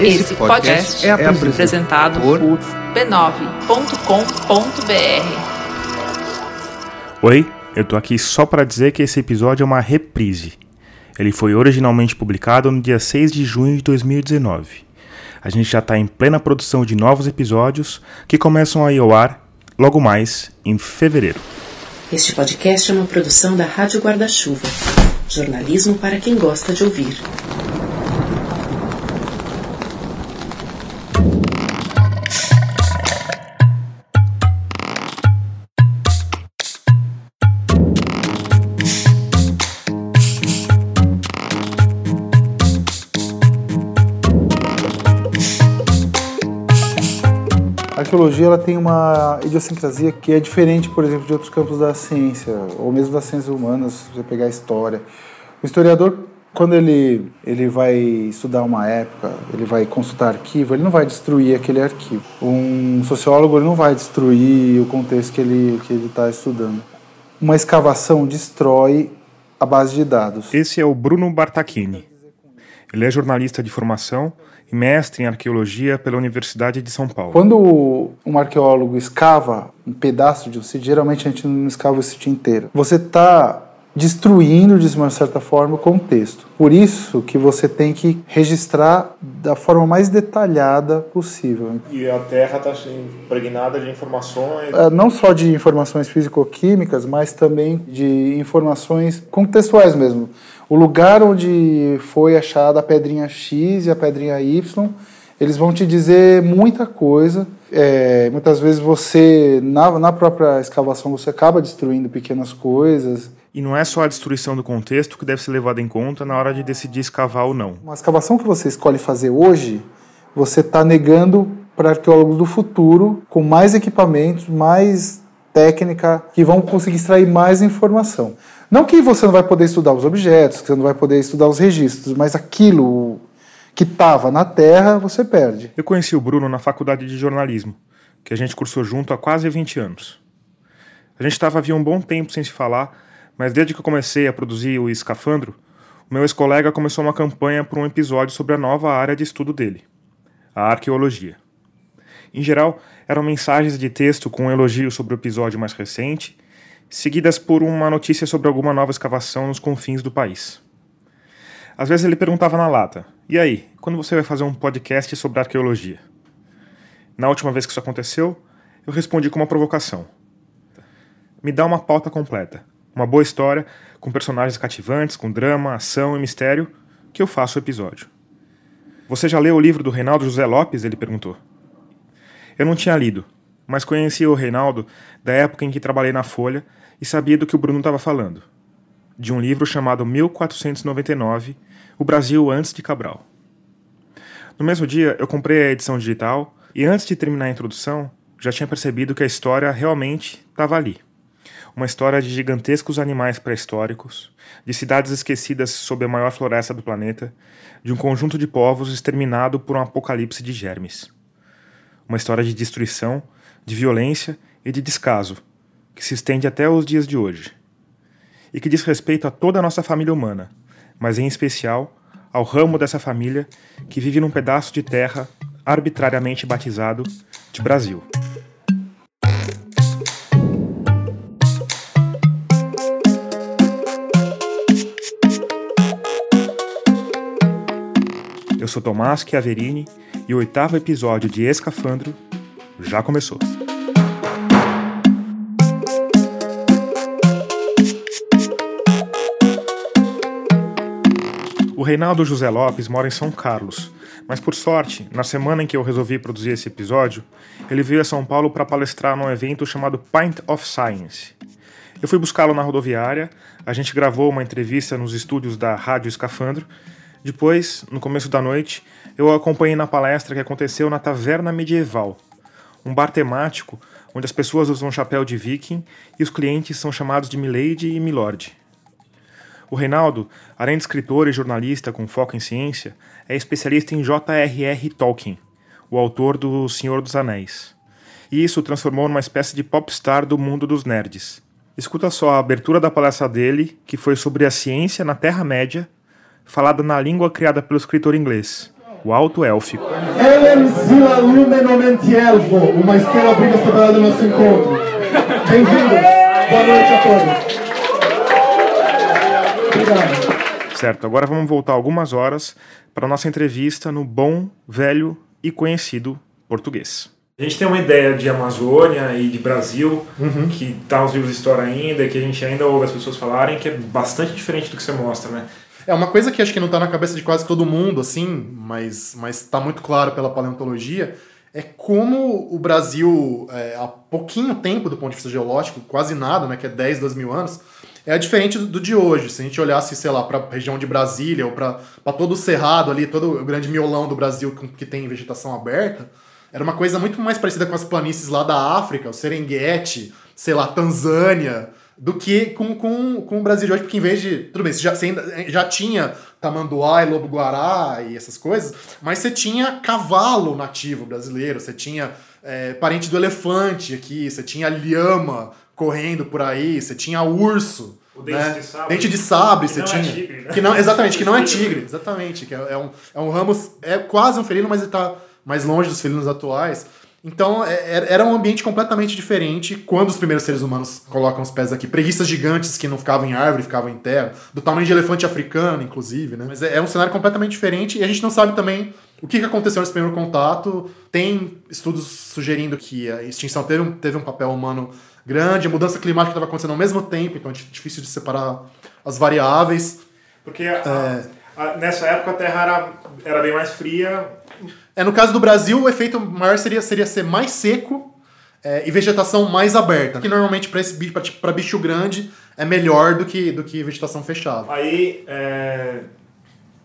Esse podcast é apresentado por b9.com.br. Oi, eu tô aqui só para dizer que esse episódio é uma reprise. Ele foi originalmente publicado no dia 6 de junho de 2019. A gente já está em plena produção de novos episódios que começam a ir ao ar logo mais em fevereiro. Este podcast é uma produção da Rádio Guarda-Chuva. Jornalismo para quem gosta de ouvir. Arqueologia ela tem uma idiosincrasia que é diferente, por exemplo, de outros campos da ciência, ou mesmo das ciências humanas, se você pegar a história. O historiador, quando ele, ele vai estudar uma época, ele vai consultar arquivo, ele não vai destruir aquele arquivo. Um sociólogo ele não vai destruir o contexto que ele que ele está estudando. Uma escavação destrói a base de dados. Esse é o Bruno Bartachini. Ele é jornalista de formação e mestre em arqueologia pela Universidade de São Paulo. Quando um arqueólogo escava um pedaço de um sítio, geralmente a gente não escava o sítio inteiro. Você está destruindo, de uma certa forma, o contexto. Por isso que você tem que registrar da forma mais detalhada possível. E a Terra está impregnada de informações. É, Não só de informações físico-químicas, mas também de informações contextuais mesmo. O lugar onde foi achada a pedrinha X e a pedrinha Y, eles vão te dizer muita coisa. É, muitas vezes você, na, na própria escavação, você acaba destruindo pequenas coisas. E não é só a destruição do contexto que deve ser levada em conta na hora de decidir escavar ou não. Uma escavação que você escolhe fazer hoje, você está negando para arqueólogos do futuro, com mais equipamentos, mais técnica, que vão conseguir extrair mais informação. Não que você não vai poder estudar os objetos, que você não vai poder estudar os registros, mas aquilo que estava na Terra, você perde. Eu conheci o Bruno na faculdade de jornalismo, que a gente cursou junto há quase 20 anos. A gente estava havia um bom tempo sem se falar, mas desde que eu comecei a produzir o Escafandro, o meu ex-colega começou uma campanha por um episódio sobre a nova área de estudo dele, a arqueologia. Em geral, eram mensagens de texto com elogios sobre o episódio mais recente, seguidas por uma notícia sobre alguma nova escavação nos confins do país. Às vezes ele perguntava na lata: E aí, quando você vai fazer um podcast sobre arqueologia? Na última vez que isso aconteceu, eu respondi com uma provocação. Me dá uma pauta completa, uma boa história, com personagens cativantes, com drama, ação e mistério, que eu faço o episódio. Você já leu o livro do Reinaldo José Lopes? Ele perguntou. Eu não tinha lido, mas conhecia o Reinaldo da época em que trabalhei na Folha e sabia do que o Bruno estava falando. De um livro chamado 1499, O Brasil antes de Cabral. No mesmo dia, eu comprei a edição digital e antes de terminar a introdução, já tinha percebido que a história realmente estava ali. Uma história de gigantescos animais pré-históricos, de cidades esquecidas sob a maior floresta do planeta, de um conjunto de povos exterminado por um apocalipse de germes. Uma história de destruição, de violência e de descaso, que se estende até os dias de hoje. E que diz respeito a toda a nossa família humana, mas em especial ao ramo dessa família que vive num pedaço de terra arbitrariamente batizado de Brasil. Sou Tomás Chiaverini e o oitavo episódio de Escafandro já começou. O Reinaldo José Lopes mora em São Carlos, mas por sorte, na semana em que eu resolvi produzir esse episódio, ele veio a São Paulo para palestrar num evento chamado Pint of Science. Eu fui buscá-lo na rodoviária, a gente gravou uma entrevista nos estúdios da Rádio Escafandro. Depois, no começo da noite, eu acompanhei na palestra que aconteceu na Taverna Medieval, um bar temático onde as pessoas usam chapéu de viking e os clientes são chamados de Milady e Milord. O Reinaldo, além de escritor e jornalista com foco em ciência, é especialista em J.R.R. Tolkien, o autor do Senhor dos Anéis. E isso o transformou numa espécie de popstar do mundo dos nerds. Escuta só a abertura da palestra dele, que foi sobre a ciência na Terra-média, falada na língua criada pelo escritor inglês, o Alto Élfico. Ellen Lumen Elfo, uma estrela brilha sobre do nosso encontro. Bem-vindos. Boa noite a todos. Obrigado. Certo, agora vamos voltar algumas horas para nossa entrevista no bom, velho e conhecido português. A gente tem uma ideia de Amazônia e de Brasil, uhum. que tá nos livros de história ainda, que a gente ainda ouve as pessoas falarem, que é bastante diferente do que você mostra, né? É uma coisa que acho que não está na cabeça de quase todo mundo, assim, mas mas está muito claro pela paleontologia, é como o Brasil, é, há pouquinho tempo do ponto de vista geológico, quase nada, né, que é 10, 12 mil anos, é diferente do, do de hoje. Se a gente olhasse, sei lá, para a região de Brasília ou para todo o cerrado ali, todo o grande miolão do Brasil que, que tem vegetação aberta, era uma coisa muito mais parecida com as planícies lá da África, o Serengeti, sei lá, Tanzânia, do que com, com, com o Brasil de hoje, porque em vez de. Tudo bem, você já, você ainda, já tinha tamanduá e lobo-guará e essas coisas, mas você tinha cavalo nativo brasileiro, você tinha é, parente do elefante aqui, você tinha lhama correndo por aí, você tinha urso. O dente né? de sabre. Dente de sabre, você não é tinha. É tigre, né? que não, exatamente, que não é tigre. Exatamente. Que é, é, um, é um ramo. É quase um felino, mas ele tá mais longe dos felinos atuais. Então é, é, era um ambiente completamente diferente quando os primeiros seres humanos colocam os pés aqui. Preguiças gigantes que não ficavam em árvore, ficavam em terra, do tamanho de elefante africano, inclusive, né? Mas é, é um cenário completamente diferente e a gente não sabe também o que aconteceu nesse primeiro contato. Tem estudos sugerindo que a extinção teve um, teve um papel humano grande, a mudança climática estava acontecendo ao mesmo tempo, então é difícil de separar as variáveis. Porque a, a, nessa época a Terra era, era bem mais fria, é, no caso do Brasil, o efeito maior seria, seria ser mais seco é, e vegetação mais aberta. Que normalmente para esse bicho, para bicho grande, é melhor do que, do que vegetação fechada. Aí, é,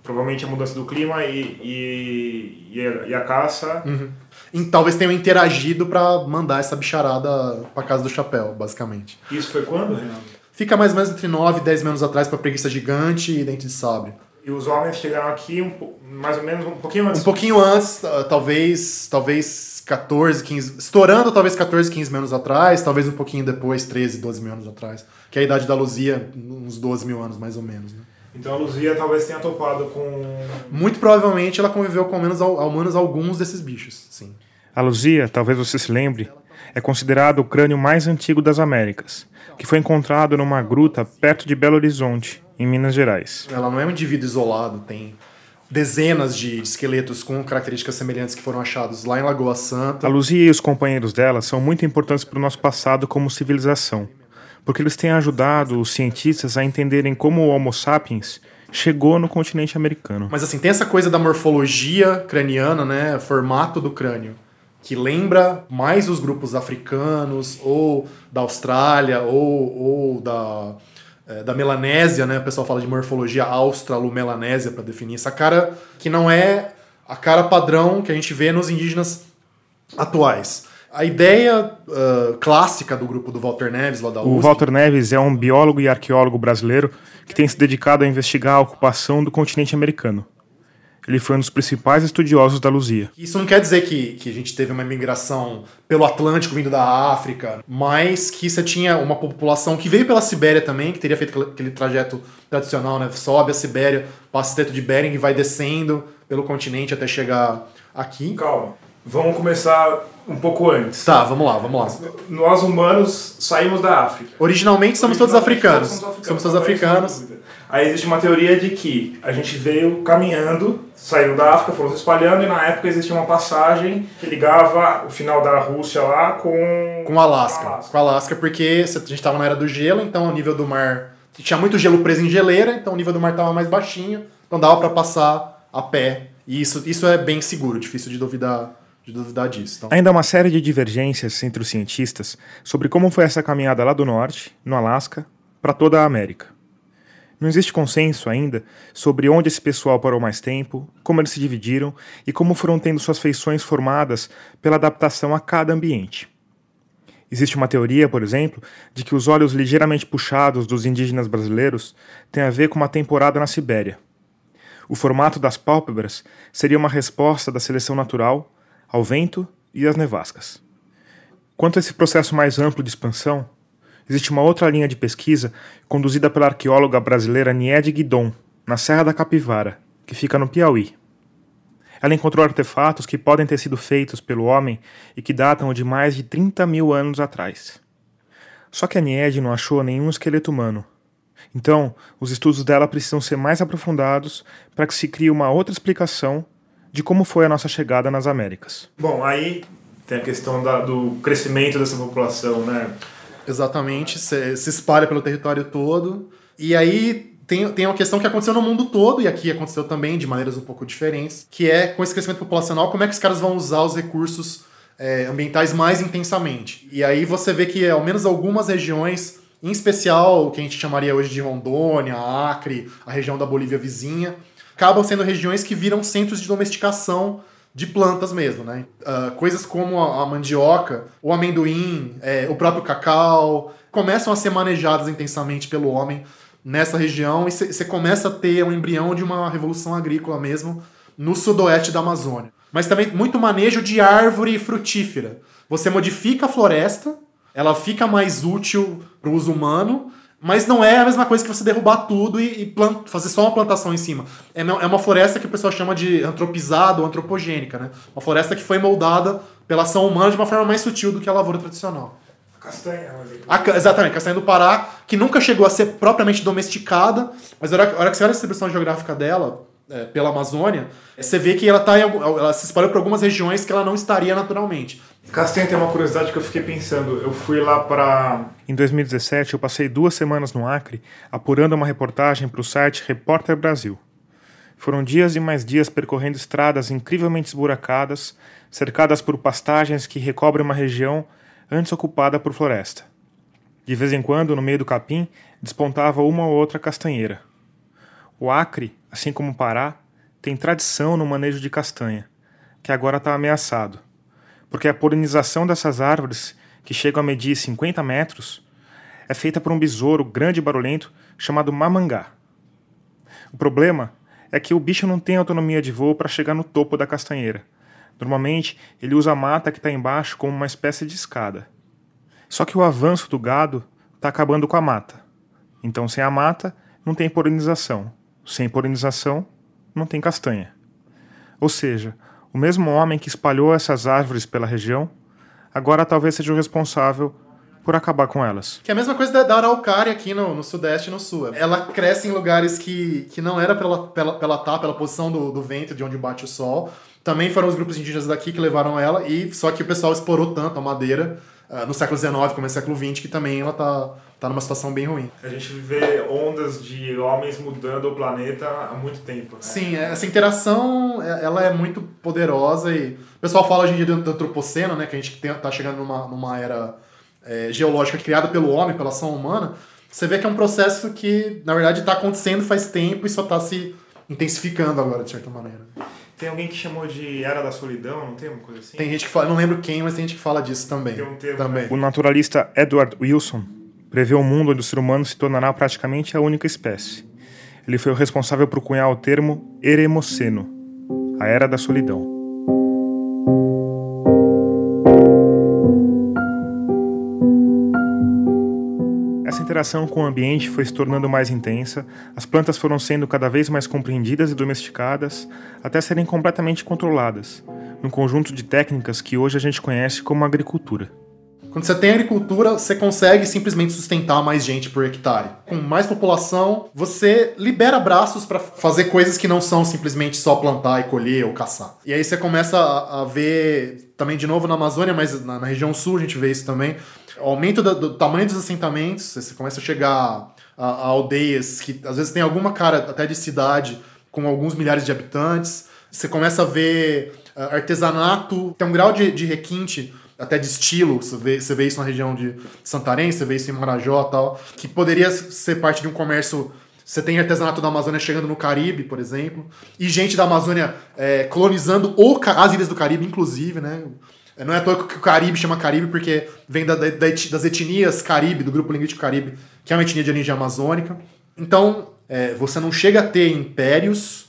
provavelmente a mudança do clima e, e, e, a, e a, caça. Uhum. E, talvez tenham interagido para mandar essa bicharada para casa do chapéu, basicamente. Isso foi quando, Renato? Fica mais ou menos entre 9 e 10 anos atrás para preguiça gigante e dente de sabre. E os homens chegaram aqui um, mais ou menos um pouquinho antes? Um pouquinho antes, talvez, talvez 14, 15, estourando talvez 14, 15 mil anos atrás, talvez um pouquinho depois, 13, 12 mil anos atrás. Que é a idade da Luzia, uns 12 mil anos mais ou menos. Né? Então a Luzia talvez tenha topado com. Muito provavelmente ela conviveu com ao menos, ao menos alguns desses bichos, sim. A Luzia, talvez você se lembre, é considerado o crânio mais antigo das Américas, que foi encontrado numa gruta perto de Belo Horizonte, em Minas Gerais. Ela não é um indivíduo isolado, tem dezenas de, esqueletos com características semelhantes que foram achados lá em Lagoa Santa. A Luzia e os companheiros dela são muito importantes para o nosso passado como civilização, porque eles têm ajudado os cientistas a entenderem como o Homo sapiens chegou no continente americano. Mas assim, tem essa coisa da morfologia craniana, né, formato do crânio, que lembra mais os grupos africanos ou da Austrália ou, ou da é, da melanésia, né? O pessoal fala de morfologia australo-melanésia para definir essa cara que não é a cara padrão que a gente vê nos indígenas atuais. A ideia uh, clássica do grupo do Walter Neves, lá da USP... O Walter Neves é um biólogo e arqueólogo brasileiro que tem se dedicado a investigar a ocupação do continente americano. Ele foi um dos principais estudiosos da Luzia. Isso não quer dizer que, que a gente teve uma migração pelo Atlântico vindo da África, mas que você tinha uma população que veio pela Sibéria também, que teria feito aquele trajeto tradicional, né? Sobe a Sibéria, passa o Estreito de Bering e vai descendo pelo continente até chegar aqui. Calma. Vamos começar um pouco antes. Tá, vamos lá, vamos lá. Nós humanos saímos da África. Originalmente somos todos africanos. Somos, somos todos africanos. Aí existe uma teoria de que a gente veio caminhando, saiu da África, foram se espalhando, e na época existia uma passagem que ligava o final da Rússia lá com. Com Alasca. Alasca. Com Alasca, porque a gente estava na era do gelo, então o nível do mar. Tinha muito gelo preso em geleira, então o nível do mar estava mais baixinho, então dava para passar a pé. E isso, isso é bem seguro, difícil de duvidar de duvidar disso. Então... Ainda há uma série de divergências entre os cientistas sobre como foi essa caminhada lá do norte, no Alasca, para toda a América. Não existe consenso ainda sobre onde esse pessoal parou mais tempo, como eles se dividiram e como foram tendo suas feições formadas pela adaptação a cada ambiente. Existe uma teoria, por exemplo, de que os olhos ligeiramente puxados dos indígenas brasileiros têm a ver com uma temporada na Sibéria. O formato das pálpebras seria uma resposta da seleção natural ao vento e às nevascas. Quanto a esse processo mais amplo de expansão, existe uma outra linha de pesquisa conduzida pela arqueóloga brasileira Niede Guidon, na Serra da Capivara, que fica no Piauí. Ela encontrou artefatos que podem ter sido feitos pelo homem e que datam de mais de 30 mil anos atrás. Só que a Nied não achou nenhum esqueleto humano. Então, os estudos dela precisam ser mais aprofundados para que se crie uma outra explicação de como foi a nossa chegada nas Américas. Bom, aí tem a questão da, do crescimento dessa população, né? Exatamente, se, se espalha pelo território todo. E aí tem, tem uma questão que aconteceu no mundo todo, e aqui aconteceu também de maneiras um pouco diferentes, que é com esse crescimento populacional, como é que os caras vão usar os recursos é, ambientais mais intensamente. E aí você vê que ao menos algumas regiões, em especial o que a gente chamaria hoje de Rondônia, Acre, a região da Bolívia vizinha, acabam sendo regiões que viram centros de domesticação de plantas mesmo, né? Uh, coisas como a, a, mandioca, o amendoim, é, o próprio cacau, começam a ser manejadas intensamente pelo homem nessa região e você começa a ter um embrião de uma revolução agrícola mesmo no sudoeste da Amazônia. Mas também muito manejo de árvore frutífera. Você modifica a floresta, ela fica mais útil para o uso humano, mas não é a mesma coisa que você derrubar tudo e, e fazer só uma plantação em cima. É, é uma floresta que o pessoal chama de antropizada ou antropogênica, né? Uma floresta que foi moldada pela ação humana de uma forma mais sutil do que a lavoura tradicional. Castanha. A, exatamente, castanha do Pará, que nunca chegou a ser propriamente domesticada, mas a hora, a hora que você olha a distribuição geográfica dela, é, pela Amazônia, você vê que ela, tá em, ela se espalhou por algumas regiões que ela não estaria naturalmente. Castanha tem uma curiosidade que eu fiquei pensando. Eu fui lá para. Em 2017, eu passei duas semanas no Acre apurando uma reportagem para o site Repórter Brasil. Foram dias e mais dias percorrendo estradas incrivelmente esburacadas, cercadas por pastagens que recobrem uma região antes ocupada por floresta. De vez em quando, no meio do capim, despontava uma ou outra castanheira. O Acre, assim como o Pará, tem tradição no manejo de castanha, que agora está ameaçado, porque a polinização dessas árvores, que chegam a medir 50 metros, é feita por um besouro grande e barulhento chamado mamangá. O problema é que o bicho não tem autonomia de voo para chegar no topo da castanheira Normalmente, ele usa a mata que está embaixo como uma espécie de escada. Só que o avanço do gado está acabando com a mata. Então, sem a mata, não tem polinização. Sem polinização, não tem castanha. Ou seja, o mesmo homem que espalhou essas árvores pela região, agora talvez seja o responsável por acabar com elas. Que é a mesma coisa da araucária aqui no, no sudeste e no sul. Ela cresce em lugares que, que não era pela, pela, pela, tá, pela posição do, do vento, de onde bate o sol, também foram os grupos indígenas daqui que levaram ela, e só que o pessoal explorou tanto a madeira uh, no século XIX, começo do século XX, que também ela tá, tá numa situação bem ruim. A gente vê ondas de homens mudando o planeta há muito tempo. Né? Sim, é, essa interação é, ela é muito poderosa e o pessoal fala hoje em dia do antropoceno, né, que a gente está chegando numa, numa era é, geológica criada pelo homem, pela ação humana. Você vê que é um processo que, na verdade, está acontecendo faz tempo e só está se intensificando agora, de certa maneira. Tem alguém que chamou de Era da Solidão, não tem uma coisa assim? Tem gente que fala, não lembro quem, mas tem gente que fala disso também. Tem um termo, também. O naturalista Edward Wilson prevê um mundo onde o ser humano se tornará praticamente a única espécie. Ele foi o responsável por cunhar o termo Eremoceno, a Era da Solidão. Interação com o ambiente foi se tornando mais intensa, as plantas foram sendo cada vez mais compreendidas e domesticadas, até serem completamente controladas, num conjunto de técnicas que hoje a gente conhece como agricultura. Quando você tem agricultura, você consegue simplesmente sustentar mais gente por hectare. Com mais população, você libera braços para fazer coisas que não são simplesmente só plantar e colher ou caçar. E aí você começa a, ver, também de novo na Amazônia, mas na, região sul a gente vê isso também, aumento do, do tamanho dos assentamentos, você começa a chegar a, a, aldeias que às vezes tem alguma cara até de cidade, com alguns milhares de habitantes. Você começa a ver uh, artesanato, tem um grau de, de requinte até de estilo, você vê, você vê isso na região de Santarém, você vê isso em Marajó e tal, que poderia ser parte de um comércio. Você tem artesanato da Amazônia chegando no Caribe, por exemplo, e gente da Amazônia é, colonizando o, as ilhas do Caribe, inclusive, né? Não é à toa que o Caribe chama Caribe, porque vem da, da, das etnias Caribe, do grupo linguístico Caribe, que é uma etnia de origem amazônica. Então, é, você não chega a ter impérios,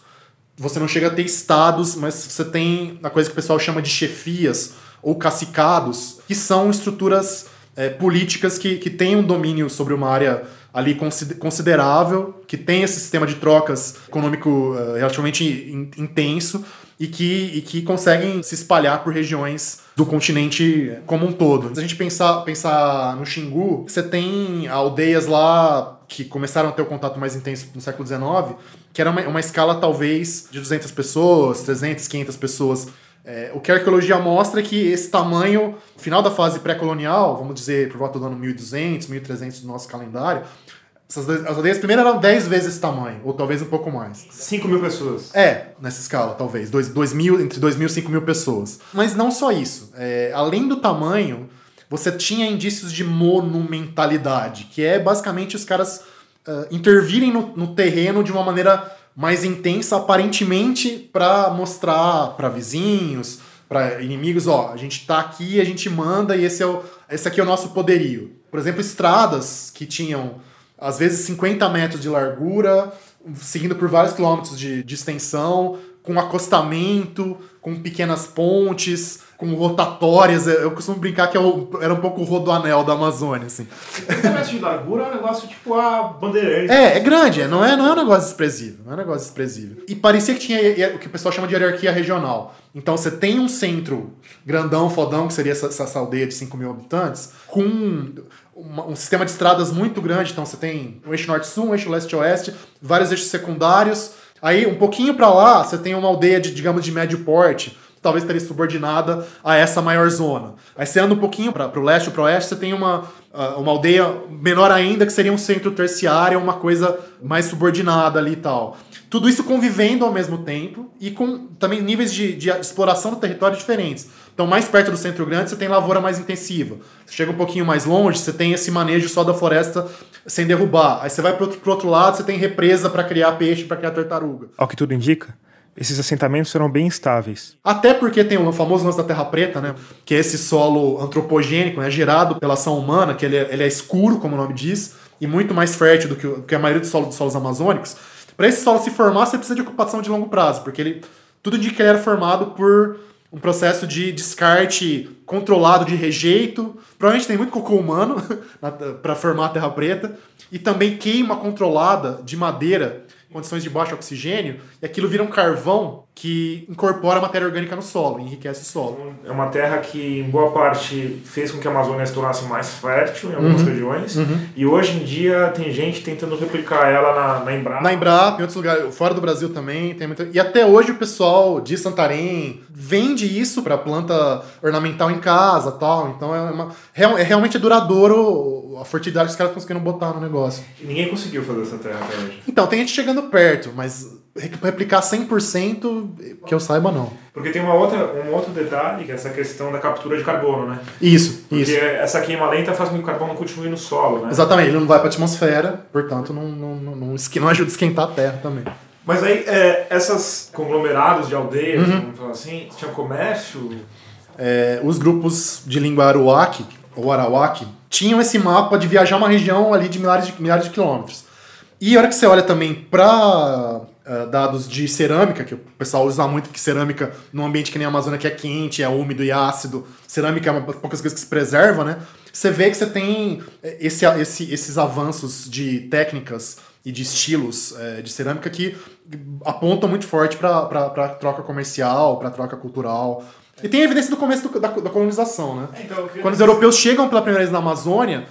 você não chega a ter estados, mas você tem a coisa que o pessoal chama de chefias, ou cacicados, que são estruturas é, políticas que, que têm um domínio sobre uma área ali considerável, que tem esse sistema de trocas econômico uh, relativamente in intenso e que, e que conseguem se espalhar por regiões do continente como um todo. Se a gente pensar, pensar no Xingu, você tem aldeias lá que começaram a ter o contato mais intenso no século XIX, que era uma, uma escala talvez de 200 pessoas, 300, 500 pessoas. É, o que a arqueologia mostra é que esse tamanho, final da fase pré-colonial, vamos dizer por volta do ano 1200, 1300 do nosso calendário, essas, as aldeias primeiro eram 10 vezes esse tamanho, ou talvez um pouco mais. 5 mil pessoas. É, nessa escala, talvez. 2, 2 mil, entre 2 mil e 5 mil pessoas. Mas não só isso. É, além do tamanho, você tinha indícios de monumentalidade, que é basicamente os caras uh, intervirem no, no terreno de uma maneira mais intensa, aparentemente, para mostrar para vizinhos, para inimigos, ó, a gente tá aqui, a gente manda e esse, é o, esse aqui é o nosso poderio. Por exemplo, estradas que tinham às vezes 50 metros de largura, seguindo por vários quilômetros de, de extensão, com acostamento, com pequenas pontes, com rotatórias. Eu costumo brincar que é era um pouco o rodoanel da Amazônia, assim. 50 metros de largura é um negócio tipo a bandeirante. É, é grande, não é, não é um negócio desprezível. Não é um negócio desprezível. E parecia que tinha o que o pessoal chama de hierarquia regional. Então você tem um centro grandão, fodão, que seria essa, essa aldeia de 5 mil habitantes, com uma, um sistema de estradas muito grande, então você tem um eixo norte-sul, um eixo leste-oeste, vários eixos secundários. Aí, um pouquinho para lá, você tem uma aldeia de, digamos, de médio porte, talvez estaria subordinada a essa maior zona. Aí você anda um pouquinho para o leste ou para o oeste, você tem uma, ah, uma aldeia menor ainda, que seria um centro terciário, uma coisa mais subordinada ali e tal. Tudo isso convivendo ao mesmo tempo e com também níveis de, de exploração do território diferentes. Então, mais perto do centro grande, você tem lavoura mais intensiva. Você chega um pouquinho mais longe, você tem esse manejo só da floresta sem derrubar. Aí você vai para outro, outro lado, você tem represa para criar peixe, para criar tartaruga. Ao que tudo indica, esses assentamentos serão bem estáveis. Até porque tem o famoso lance da Terra Preta, né? Que é esse solo antropogênico, né? gerado pela ação humana, que ele é, ele é escuro, como o nome diz, e muito mais fértil do que, que a maioria dos solos, dos solos amazônicos. Para esse solo se formar, você precisa de ocupação de longo prazo, porque ele tudo indica que ele era formado por um processo de descarte controlado de rejeito. Provavelmente tem muito cocô humano para formar a terra preta. E também queima controlada de madeira condições de baixo oxigênio, e aquilo vira um carvão que incorpora matéria orgânica no solo, enriquece o solo. É uma terra que, em boa parte, fez com que a Amazônia se tornasse mais fértil em algumas uhum. regiões, uhum. e hoje em dia tem gente tentando replicar ela na, na Embrapa. Na Embrapa, em outros lugares, fora do Brasil também. Tem muita... E até hoje o pessoal de Santarém vende isso para planta ornamental em casa tal. Então é, uma... é realmente duradouro a fertilidade que os caras conseguiram botar no negócio. Ninguém conseguiu fazer essa terra até hoje. Então, tem gente chegando perto, mas replicar 100% que eu saiba não. Porque tem uma outra, um outro detalhe, que é essa questão da captura de carbono, né? Isso, Porque isso. essa queima lenta faz com que o carbono continue no solo, né? Exatamente, ele não vai para a atmosfera, portanto não, não, não, não, não ajuda a esquentar a terra também. Mas aí, é, essas conglomerados de aldeias, uhum. vamos falar assim, tinha comércio? É, os grupos de língua arawak, ou arawak, tinham esse mapa de viajar uma região ali de milhares de, milhares de quilômetros. E a hora que você olha também para uh, dados de cerâmica, que o pessoal usa muito, porque cerâmica num ambiente que nem a Amazônia, que é quente, é úmido e ácido, cerâmica é uma das poucas coisas que se preserva, né? Você vê que você tem eh, esse, esse, esses avanços de técnicas e de estilos é, de cerâmica que apontam muito forte para troca comercial, para troca cultural. E tem evidência do começo do, da, da, colonização, né? É, então, Quando os europeus chegam pela primeira vez na Amazônia,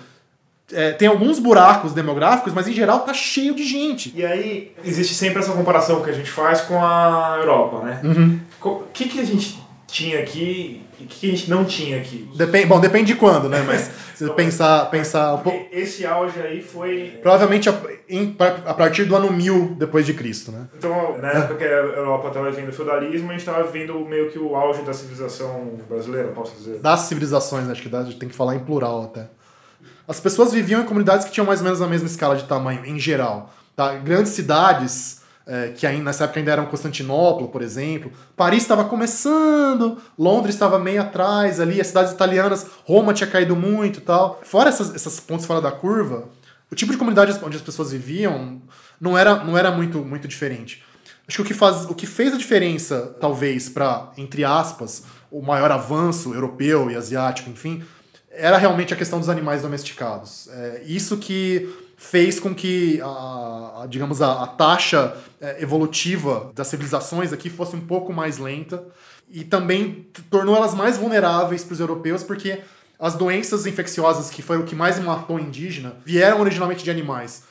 é, tem alguns buracos demográficos, mas em geral tá cheio de gente. E aí existe sempre essa comparação que a gente faz com a Europa, né? Uhum. O que, que a gente tinha aqui e o que a gente não tinha aqui? Depende, bom, depende de quando, né? Mas se você pensar, pensar um pouco. Esse auge aí foi. Provavelmente a, em, a partir do ano 1000 depois de Cristo, né? Então, na época que a Europa estava vivendo o feudalismo, a gente estava vivendo meio que o auge da civilização brasileira, posso dizer. Das civilizações, né? Acho que dá, tem que falar em plural até. As pessoas viviam em comunidades que tinham mais ou menos a mesma escala de tamanho, em geral. Tá? Grandes cidades, é, que ainda, nessa época ainda eram Constantinopla, por exemplo. Paris estava começando, Londres estava meio atrás ali, as cidades italianas, Roma tinha caído muito tal. Fora essas, essas pontos fora da curva, o tipo de comunidade onde as pessoas viviam não era, não era muito, muito diferente. Acho que o que, faz, o que fez a diferença, talvez, para, entre aspas, o maior avanço europeu e asiático, enfim, era realmente a questão dos animais domesticados. É, isso que fez com que a, a digamos a, a taxa é, evolutiva das civilizações aqui fosse um pouco mais lenta e também tornou elas mais vulneráveis para os europeus porque as doenças infecciosas que foi o que mais matou indígena vieram originalmente de animais.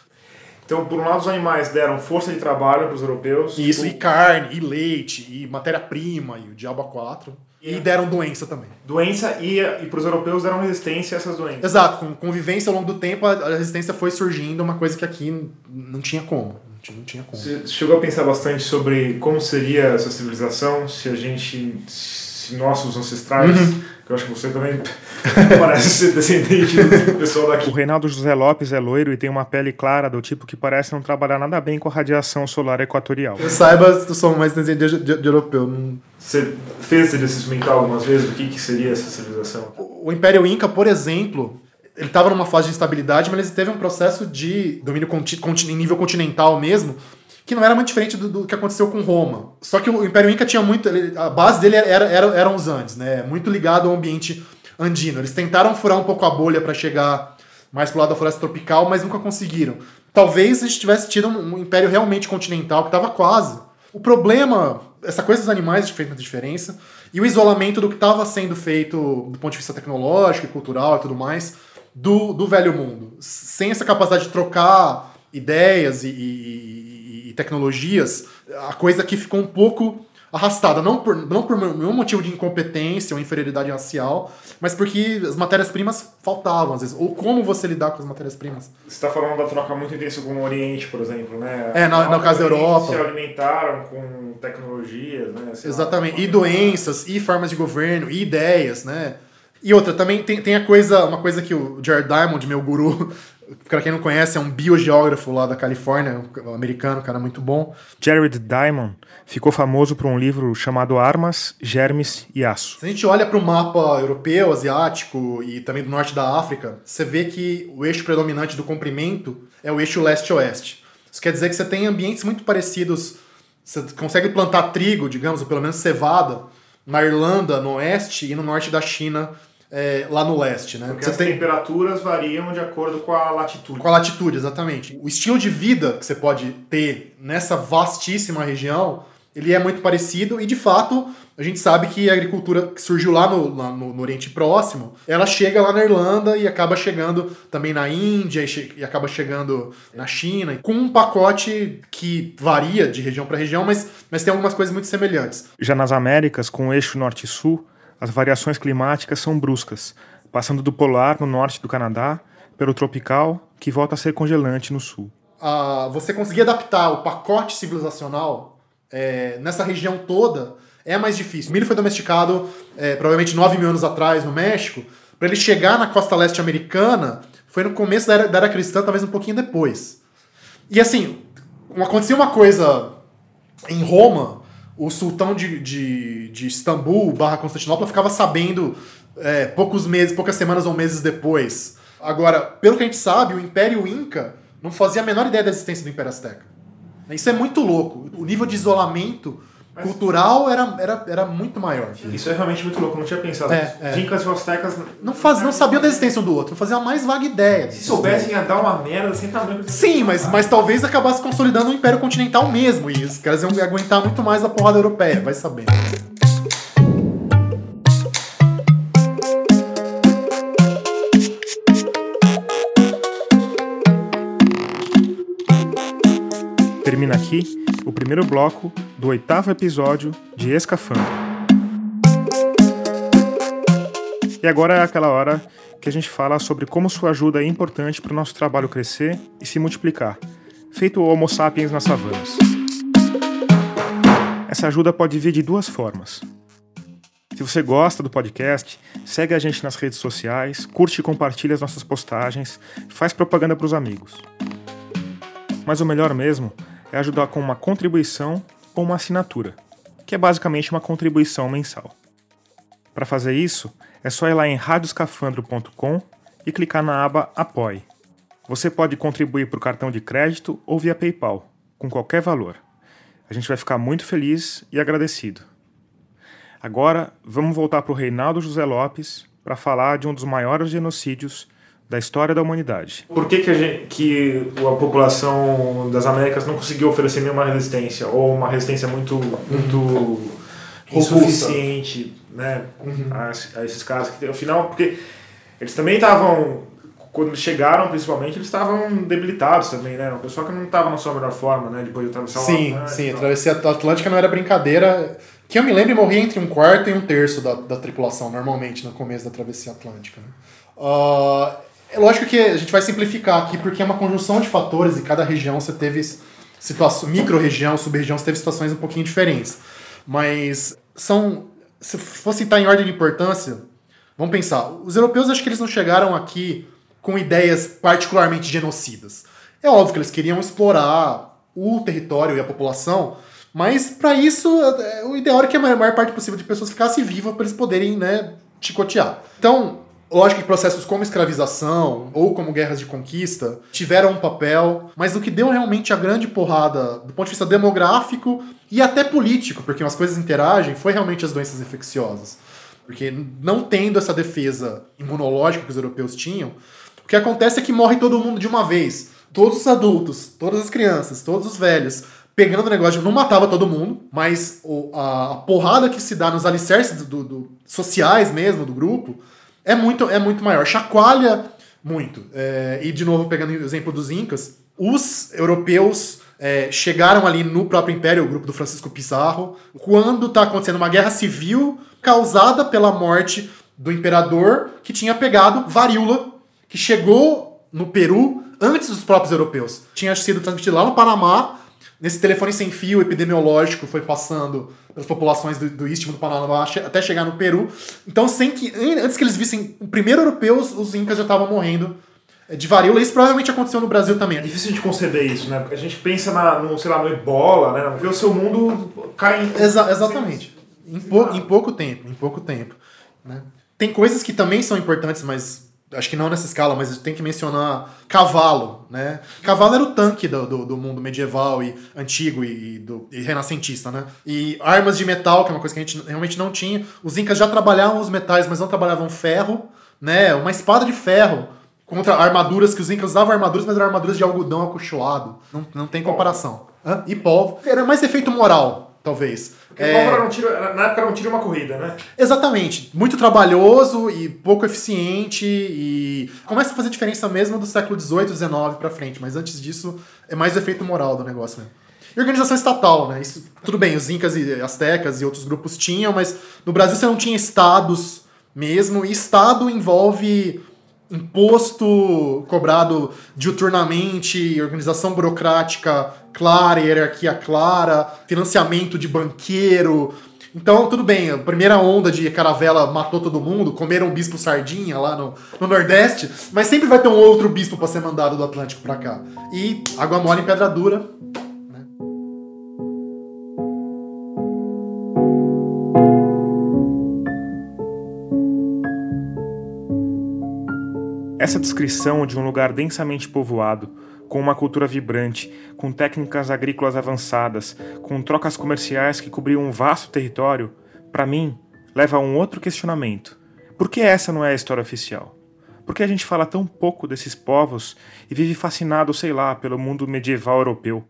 Então, por um lado, os animais deram força de trabalho para os europeus. Isso, e carne, e leite, e matéria-prima, e o diabo a quatro. E deram doença também. Doença e, e para os europeus deram resistência a essas doenças. Exato, com convivência ao longo do tempo, a resistência foi surgindo, uma coisa que aqui não tinha como. Não tinha como. Você chegou a pensar bastante sobre como seria essa civilização se a gente. se nossos ancestrais. Uhum. Que eu acho que você também parece ser descendente do pessoal daqui. O Reinaldo José Lopes é loiro e tem uma pele clara do tipo que parece não trabalhar nada bem com a radiação solar equatorial. Eu saiba, eu sou mais descendente de, de, de europeu. Você fez esse exercício mental algumas vezes do que, que seria essa civilização? O, o Império Inca, por exemplo, ele estava numa fase de instabilidade, mas ele teve um processo de domínio conti, em nível continental mesmo, que não era muito diferente do, do, que aconteceu com Roma. Só que o Império Inca tinha muito. A base dele era, era, eram os Andes, né? Muito ligado ao ambiente andino. Eles tentaram furar um pouco a bolha para chegar mais pro lado da floresta tropical, mas nunca conseguiram. Talvez a gente tivesse tido um, um império realmente continental, que estava quase. O problema, essa coisa dos animais fez muita diferença, e o isolamento do que estava sendo feito do ponto de vista tecnológico e cultural e tudo mais, do, do velho mundo. Sem essa capacidade de trocar ideias e, e tecnologias, a coisa aqui ficou um pouco arrastada, não por, não por nenhum motivo de incompetência ou inferioridade racial, mas porque as matérias-primas faltavam, às vezes. Ou como você lidar com as matérias-primas. Você está falando da troca muito intensa com o Oriente, por exemplo, né? É, no, no caso da Europa. Se alimentaram com tecnologias, né? Sei Exatamente. Lá, e doenças, e formas de governo, e ideias, né? E outra, também tem, tem a coisa, uma coisa que o Jared Diamond, meu guru, para quem não conhece, é um biogeógrafo lá da Califórnia, um americano, um cara muito bom. Jared Diamond ficou famoso por um livro chamado Armas, Germes e Aço. Se a gente olha para o mapa europeu, asiático e também do norte da África, você vê que o eixo predominante do comprimento é o eixo leste-oeste. Isso quer dizer que você tem ambientes muito parecidos. Você consegue plantar trigo, digamos, ou pelo menos cevada, na Irlanda, no oeste, e no norte da China, é, lá no leste, né? Porque você as tem... temperaturas variam de acordo com a latitude. Com a latitude, exatamente. O estilo de vida que você pode ter nessa vastíssima região, ele é muito parecido e, de fato, a gente sabe que a agricultura que surgiu lá no, lá no, no Oriente Próximo, ela chega lá na Irlanda e acaba chegando também na Índia e, e acaba chegando na China, com um pacote que varia de região para região, mas, mas tem algumas coisas muito semelhantes. Já nas Américas, com o eixo norte-sul, as variações climáticas são bruscas, passando do polar no norte do Canadá, pelo tropical, que volta a ser congelante no sul. Ah, você conseguir adaptar o pacote civilizacional é, nessa região toda é mais difícil. O milho foi domesticado é, provavelmente 9 mil anos atrás no México. Para ele chegar na costa leste americana, foi no começo da era, da era cristã, talvez um pouquinho depois. E assim, acontecia uma coisa em Roma o sultão de, de, de Istambul barra Constantinopla ficava sabendo é, poucos meses, poucas semanas ou meses depois. Agora, pelo que a gente sabe, o Império Inca não fazia a menor ideia da existência do Império Azteca. Isso é muito louco. O nível de isolamento cultural era, era, era muito maior. Isso é realmente muito louco, não tinha pensado. É, é. Incas e Aztecas. Não, faz, não sabiam da existência um do outro, não faziam a mais vaga ideia. Se soubessem, ia dar uma merda sem tamanho. Sim, mas, mas talvez acabasse consolidando o Império Continental mesmo, e os caras iam aguentar muito mais a porrada europeia, vai saber. Termina aqui o primeiro bloco do oitavo episódio de Escafandro. E agora é aquela hora que a gente fala sobre como sua ajuda é importante para o nosso trabalho crescer e se multiplicar, feito o Homo sapiens nas savanas. Essa ajuda pode vir de duas formas. Se você gosta do podcast, segue a gente nas redes sociais, curte e compartilha as nossas postagens, faz propaganda para os amigos. Mas o melhor mesmo é ajudar com uma contribuição ou uma assinatura, que é basicamente uma contribuição mensal. Para fazer isso, é só ir lá em radioscafandro.com e clicar na aba Apoie. Você pode contribuir por cartão de crédito ou via PayPal, com qualquer valor. A gente vai ficar muito feliz e agradecido. Agora, vamos voltar para o Reinaldo José Lopes para falar de um dos maiores genocídios da história da humanidade. Por que, que, a, gente, que a população das Américas não conseguiu oferecer nenhuma resistência? Ou uma resistência muito, muito insuficiente né, uhum. a, a, esses caras? Que, afinal, porque eles também estavam, quando chegaram principalmente, eles estavam debilitados também, né? O pessoal que não estava na sua melhor forma, né? Depois de atravessar Sim, uma, né, sim, então. a travessia atlântica não era brincadeira. Que eu me lembro, morria entre um quarto e um terço da, da tripulação, normalmente, no começo da travessia atlântica. Né? Uh, é lógico que a gente vai simplificar aqui, porque é uma conjunção de fatores e cada região você teve situações, micro-região, sub-região, você teve situações um pouquinho diferentes. Mas são. Se for citar em ordem de importância, vamos pensar. Os europeus acho que eles não chegaram aqui com ideias particularmente genocidas. É óbvio que eles queriam explorar o território e a população, mas para isso é, o ideal era que a maior parte possível de pessoas ficasse viva para eles poderem né, chicotear. Então, Lógico que processos como escravização ou como guerras de conquista tiveram um papel, mas o que deu realmente a grande porrada do ponto de vista demográfico e até político, porque as coisas interagem, foi realmente as doenças infecciosas. Porque não tendo essa defesa imunológica que os europeus tinham, o que acontece é que morre todo mundo de uma vez. Todos os adultos, todas as crianças, todos os velhos, pegando o negócio, não matava todo mundo, mas a, porrada que se dá nos alicerces do, do, sociais mesmo do grupo é muito, é muito maior. Chacoalha muito. É, e, de novo, pegando o exemplo dos Incas, os europeus é, chegaram ali no próprio império, o grupo do Francisco Pizarro, quando está acontecendo uma guerra civil causada pela morte do imperador que tinha pegado varíola, que chegou no Peru antes dos próprios europeus. Tinha sido transmitido lá no Panamá Nesse telefone sem fio epidemiológico foi passando pelas populações do, do Istmo do Panamá até chegar no Peru. Então, sem que antes que eles vissem o primeiro europeus, os incas já estavam morrendo é, de varíola. Isso provavelmente aconteceu no Brasil também. É difícil de conceber isso, né? Porque a gente pensa na, no, sei lá, no ebola, né? Vê o seu mundo cair. Exa exatamente. Em, pou, em pouco tempo, em pouco tempo. Né? Tem coisas que também são importantes, mas acho que não nessa escala, mas tem que mencionar cavalo, né? Cavalo era o tanque do, do, do mundo medieval e antigo e, do, e, renascentista, né? E armas de metal, que é uma coisa que a gente realmente não tinha. Os incas já trabalhavam os metais, mas não trabalhavam ferro, né? Uma espada de ferro contra armaduras que os incas usavam armaduras, mas eram armaduras de algodão acolchoado. Não, não tem comparação. Hã? E polvo. Era mais efeito moral talvez. Porque é... era um tiro, na época era um tiro uma corrida, né? Exatamente. Muito trabalhoso e pouco eficiente e começa a fazer diferença mesmo do século XVIII, XIX para frente, mas antes disso é mais o efeito moral do negócio mesmo. E organização estatal, né? Isso, tudo bem, os incas e astecas e outros grupos tinham, mas no Brasil você não tinha estados mesmo, e estado envolve imposto cobrado diuturnamente, organização burocrática clara, hierarquia clara, financiamento de banqueiro. Então, tudo bem, a primeira onda de caravela matou todo mundo, comeram um bispo sardinha lá no, no Nordeste, mas sempre vai ter um outro bispo para ser mandado do Atlântico para cá. E água mole em pedra dura, Essa descrição de um lugar densamente povoado, com uma cultura vibrante, com técnicas agrícolas avançadas, com trocas comerciais que cobriam um vasto território, para mim, leva a um outro questionamento. Por que essa não é a história oficial? Por que a gente fala tão pouco desses povos e vive fascinado, sei lá, pelo mundo medieval europeu?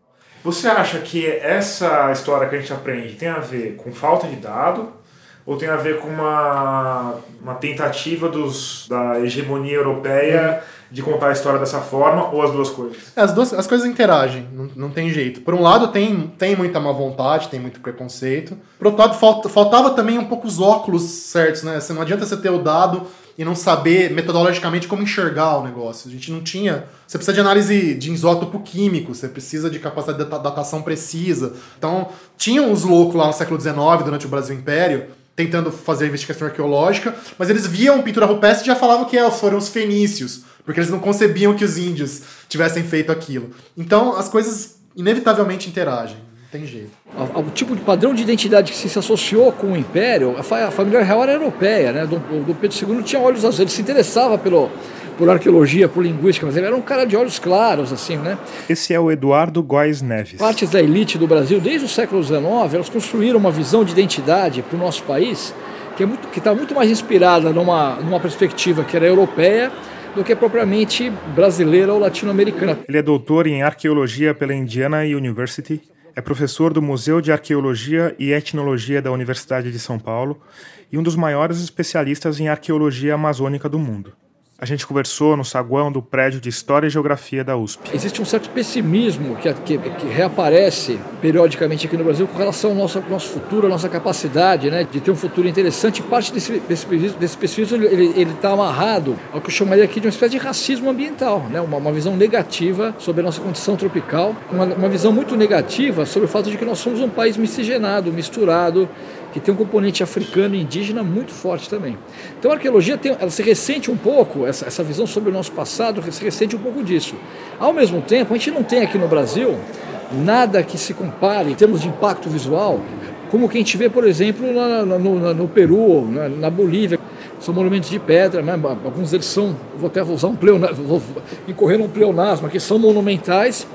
Você acha que essa história que a gente aprende tem a ver com falta de dado, ou tem a ver com uma, uma tentativa dos, da hegemonia europeia de contar a história dessa forma, ou as duas coisas? As duas as coisas interagem, não, não tem jeito. Por um lado, tem, tem muita má vontade, tem muito preconceito. Por outro lado, falta, faltava também um pouco os óculos certos, né? Você não adianta você ter o dado e não saber metodologicamente como enxergar o negócio. A gente não tinha. Você precisa de análise de isótopo químico, você precisa de capacidade de datação precisa. Então, tinham os loucos lá no século XIX, durante o Brasil Império, tentando fazer investigação arqueológica, mas eles viam pintura rupestre e já falavam que é, foram os fenícios, porque eles não concebiam que os índios tivessem feito aquilo. Então as coisas inevitavelmente interagem. Não tem jeito. O tipo de padrão de identidade que se associou com o Império, a família real era europeia, né? O Pedro II tinha olhos azuis, ele se interessava pelo, por arqueologia, por linguística, mas ele era um cara de olhos claros, assim, né? Esse é o Eduardo Góes Neves. Partes da elite do Brasil, desde o século XIX, elas construíram uma visão de identidade para o nosso país que é muito, que está muito mais inspirada numa, numa perspectiva que era europeia do que propriamente brasileira ou latino-americana. Ele é doutor em arqueologia pela Indiana University, é professor do Museu de Arqueologia e Etnologia da Universidade de São Paulo e um dos maiores especialistas em arqueologia amazônica do mundo. A gente conversou no saguão do prédio de História e Geografia da USP. Existe um certo pessimismo que, que, que reaparece periodicamente aqui no Brasil com relação ao nosso, nosso futuro, à nossa capacidade né, de ter um futuro interessante. Parte desse, desse, desse pessimismo está amarrado ao que eu chamaria aqui de uma espécie de racismo ambiental, né, uma, uma visão negativa sobre a nossa condição tropical, uma, uma visão muito negativa sobre o fato de que nós somos um país miscigenado, misturado, que tem um componente africano e indígena muito forte também. Então a arqueologia tem, ela se ressente um pouco, essa, essa visão sobre o nosso passado se ressente um pouco disso. Ao mesmo tempo, a gente não tem aqui no Brasil nada que se compare em termos de impacto visual, como que a gente vê, por exemplo, na, no, no, Peru, na, na Bolívia são monumentos de pedra, né? alguns deles são, vou até usar um pleonasmo, vou incorrer num pleonasmo, que são monumentais,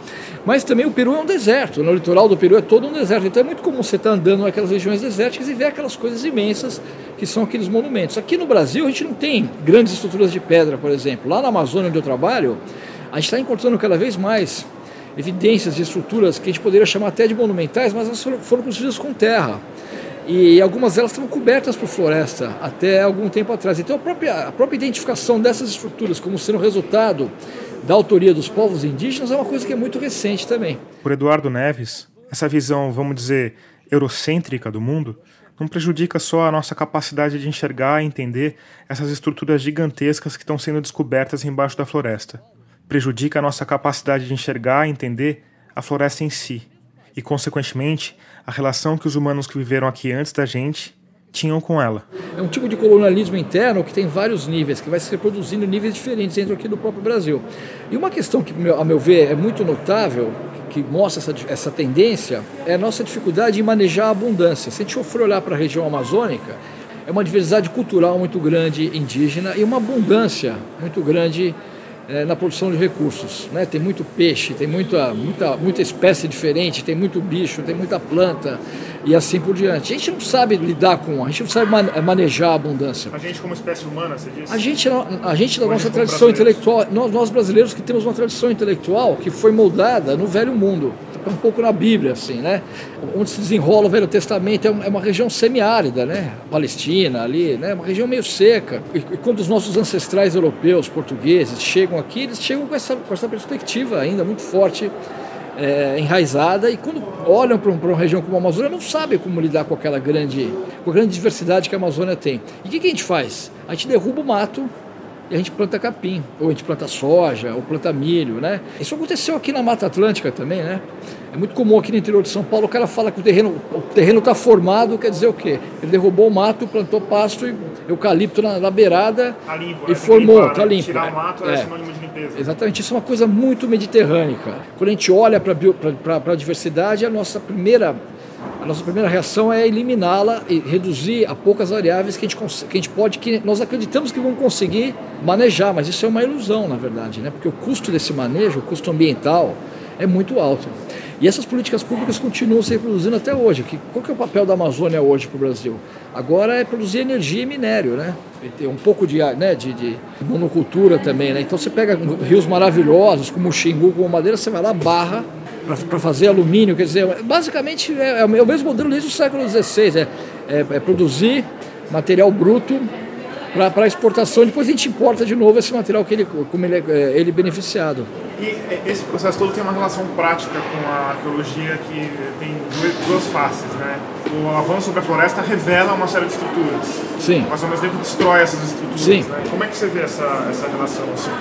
mas também o Peru é um deserto, no litoral do Peru é todo um deserto, então é muito comum você estar andando naquelas regiões desérticas e ver aquelas coisas imensas que são aqueles monumentos. Aqui no Brasil a gente não tem grandes estruturas de pedra, por exemplo. Lá na Amazônia onde eu trabalho, a gente está encontrando cada vez mais evidências de estruturas que a gente poderia chamar até de monumentais, mas elas foram construídas com terra e algumas delas estavam cobertas por floresta até algum tempo atrás. Então a própria, a própria identificação dessas estruturas como sendo resultado da autoria dos povos indígenas é uma coisa que é muito recente também. Por Eduardo Neves, essa visão, vamos dizer, eurocêntrica do mundo não prejudica só a nossa capacidade de enxergar e entender essas estruturas gigantescas que estão sendo descobertas embaixo da floresta. Prejudica a nossa capacidade de enxergar e entender a floresta em si e, consequentemente, a relação que os humanos que viveram aqui antes da gente tinham com ela. É um tipo de colonialismo interno que tem vários níveis, que vai se reproduzindo em níveis diferentes dentro aqui do próprio Brasil. E uma questão que, a meu ver, é muito notável, que mostra essa, essa tendência, é a nossa dificuldade em manejar a abundância. Se a gente for olhar para a região amazônica, é uma diversidade cultural muito grande indígena e uma abundância muito grande é, na produção de recursos. Né? Tem muito peixe, tem muita, muita, muita espécie diferente, tem muito bicho, tem muita planta e assim por diante. A gente não sabe lidar com, a gente não sabe manejar a abundância. A gente como espécie humana, você disse? A gente, a gente da nossa tradição intelectual, nós, nós brasileiros que temos uma tradição intelectual que foi moldada no Velho Mundo um pouco na Bíblia, assim, né? Onde se desenrola o Velho Testamento é uma região semiárida, né? Palestina ali, né? Uma região meio seca. E, quando os nossos ancestrais europeus, portugueses, chegam aqui, eles chegam com essa, com essa perspectiva ainda muito forte é, enraizada e quando olham para, para uma região como a Amazônia não sabem como lidar com aquela grande, com a grande diversidade que a Amazônia tem. E o que, que a gente faz? A gente derruba o mato e a gente planta capim, ou a gente planta soja, ou planta milho, né? Isso aconteceu aqui na Mata Atlântica também, né? É muito comum aqui no interior de São Paulo o cara fala que o terreno o terreno está formado, quer dizer o quê? Ele derrubou o mato, plantou pasto e eucalipto na, na beirada tá limpo, e é, formou, limpar, tá limpo. Tirar o mato é, é sinônimo de limpeza. Exatamente, isso é uma coisa muito mediterrânea. Quando a gente olha para a diversidade, a nossa primeira a nossa primeira reação é eliminá-la e reduzir a poucas variáveis que a, gente, que a gente pode, que nós acreditamos que vamos conseguir manejar, mas isso é uma ilusão, na verdade, né? porque o custo desse manejo, o custo ambiental, é muito alto. E essas políticas públicas continuam se reproduzindo até hoje. Qual que é o papel da Amazônia hoje para o Brasil? Agora é produzir energia e minério, né? Tem um pouco de, né, de, de monocultura também, né? Então você pega rios maravilhosos, como o Xingu, como Madeira, você vai lá, barra para fazer alumínio, quer dizer, basicamente é, é, o mesmo modelo desde o século XVI, é, é, é produzir material bruto para exportação, depois a gente importa de novo esse material que ele, como ele é ele beneficiado. E esse processo todo tem uma relação prática com a arqueologia que tem duas faces, né? O avanço sobre a floresta revela uma série de estruturas, Sim. mas ao mesmo tempo destrói essas estruturas. Sim. Né? Como é que você vê essa, essa relação assim?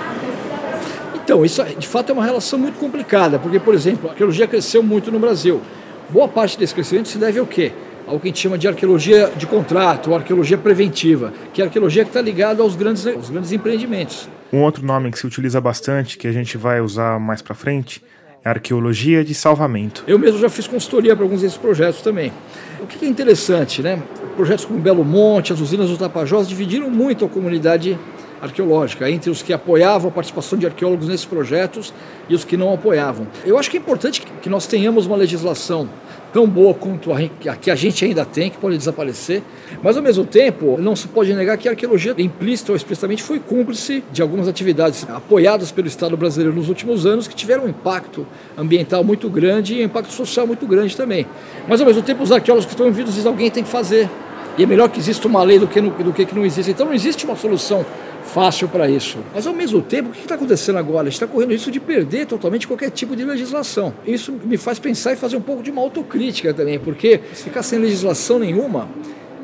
Então, isso de fato é uma relação muito complicada, porque, por exemplo, a arqueologia cresceu muito no Brasil. Boa parte desse crescimento se deve ao quê? Ao que a gente chama de arqueologia de contrato, ou arqueologia preventiva, que é a arqueologia que está ligada aos grandes, aos grandes empreendimentos. Um outro nome que se utiliza bastante, que a gente vai usar mais para frente, é arqueologia de salvamento. Eu mesmo já fiz consultoria para alguns desses projetos também. O que é interessante, né? Projetos como Belo Monte, as usinas do Tapajós dividiram muito a comunidade arqueológica, entre os que apoiavam a participação de arqueólogos nesses projetos e os que não apoiavam. Eu acho que é importante que nós tenhamos uma legislação tão boa quanto a que a gente ainda tem, que pode desaparecer, mas ao mesmo tempo não se pode negar que a arqueologia, implícita ou explicitamente, foi cúmplice de algumas atividades apoiadas pelo Estado brasileiro nos últimos anos que tiveram um impacto ambiental muito grande e um impacto social muito grande também. Mas ao mesmo tempo os arqueólogos que estão envolvidos dizem alguém tem que fazer. E é melhor que exista uma lei do que, no, do que, que não existe. Então não existe uma solução fácil para isso. Mas ao mesmo tempo, o que está acontecendo agora? A gente está correndo risco de perder totalmente qualquer tipo de legislação. Isso me faz pensar e fazer um pouco de uma autocrítica também, porque se ficar sem legislação nenhuma,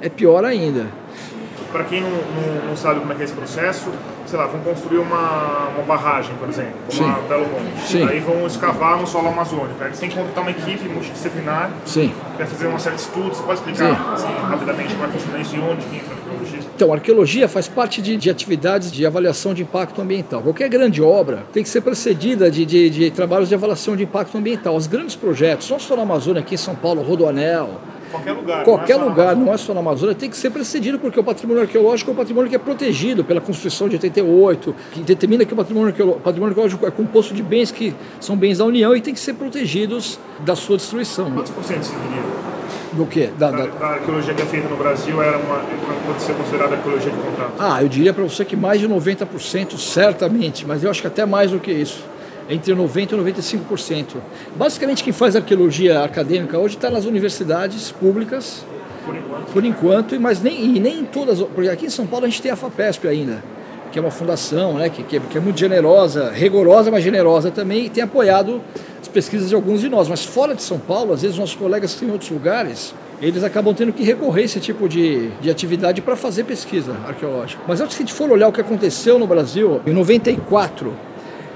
é pior ainda. Para quem não, não, não, sabe como é que é esse processo, sei lá, vão construir uma, uma barragem, por exemplo, como Sim. a Belo Monte. Sim. Aí vão escavar no solo amazônico. Aí eles têm que contratar uma equipe multidisciplinar Sim. que vai fazer uma série de estudos. Você pode explicar assim, rapidamente como é que funciona isso e onde entra então, a arqueologia faz parte de, de, atividades de avaliação de impacto ambiental. Qualquer grande obra tem que ser precedida de, de, de trabalhos de avaliação de impacto ambiental. Os grandes projetos, não só na Amazônia, aqui em São Paulo, Rodoanel, Qualquer lugar. Qualquer não é lugar, não é só na Amazônia, tem que ser precedido, porque o patrimônio arqueológico é um patrimônio que é protegido pela Constituição de 88, que determina que o patrimônio arqueológico, patrimônio arqueológico é composto de bens que são bens da União e tem que ser protegidos da sua destruição. Quantos por cento você diria? Do quê? Da, da, da, arqueologia que é feita no Brasil era uma, pode ser considerada arqueologia de contrato? Ah, eu diria para você que mais de 90%, certamente, mas eu acho que até mais do que isso. Entre 90% e 95%. Basicamente, quem faz arqueologia acadêmica hoje está nas universidades públicas, por enquanto, por enquanto mas nem, e nem todas. Porque aqui em São Paulo a gente tem a FAPESP ainda, que é uma fundação né, que, que, é, que é muito generosa, rigorosa, mas generosa também, e tem apoiado pesquisas de alguns de nós. Mas fora de São Paulo, às vezes nossos colegas que em outros lugares, eles acabam tendo que recorrer a esse tipo de, de atividade para fazer pesquisa arqueológica. Mas antes que a gente for olhar o que aconteceu no Brasil, em 94,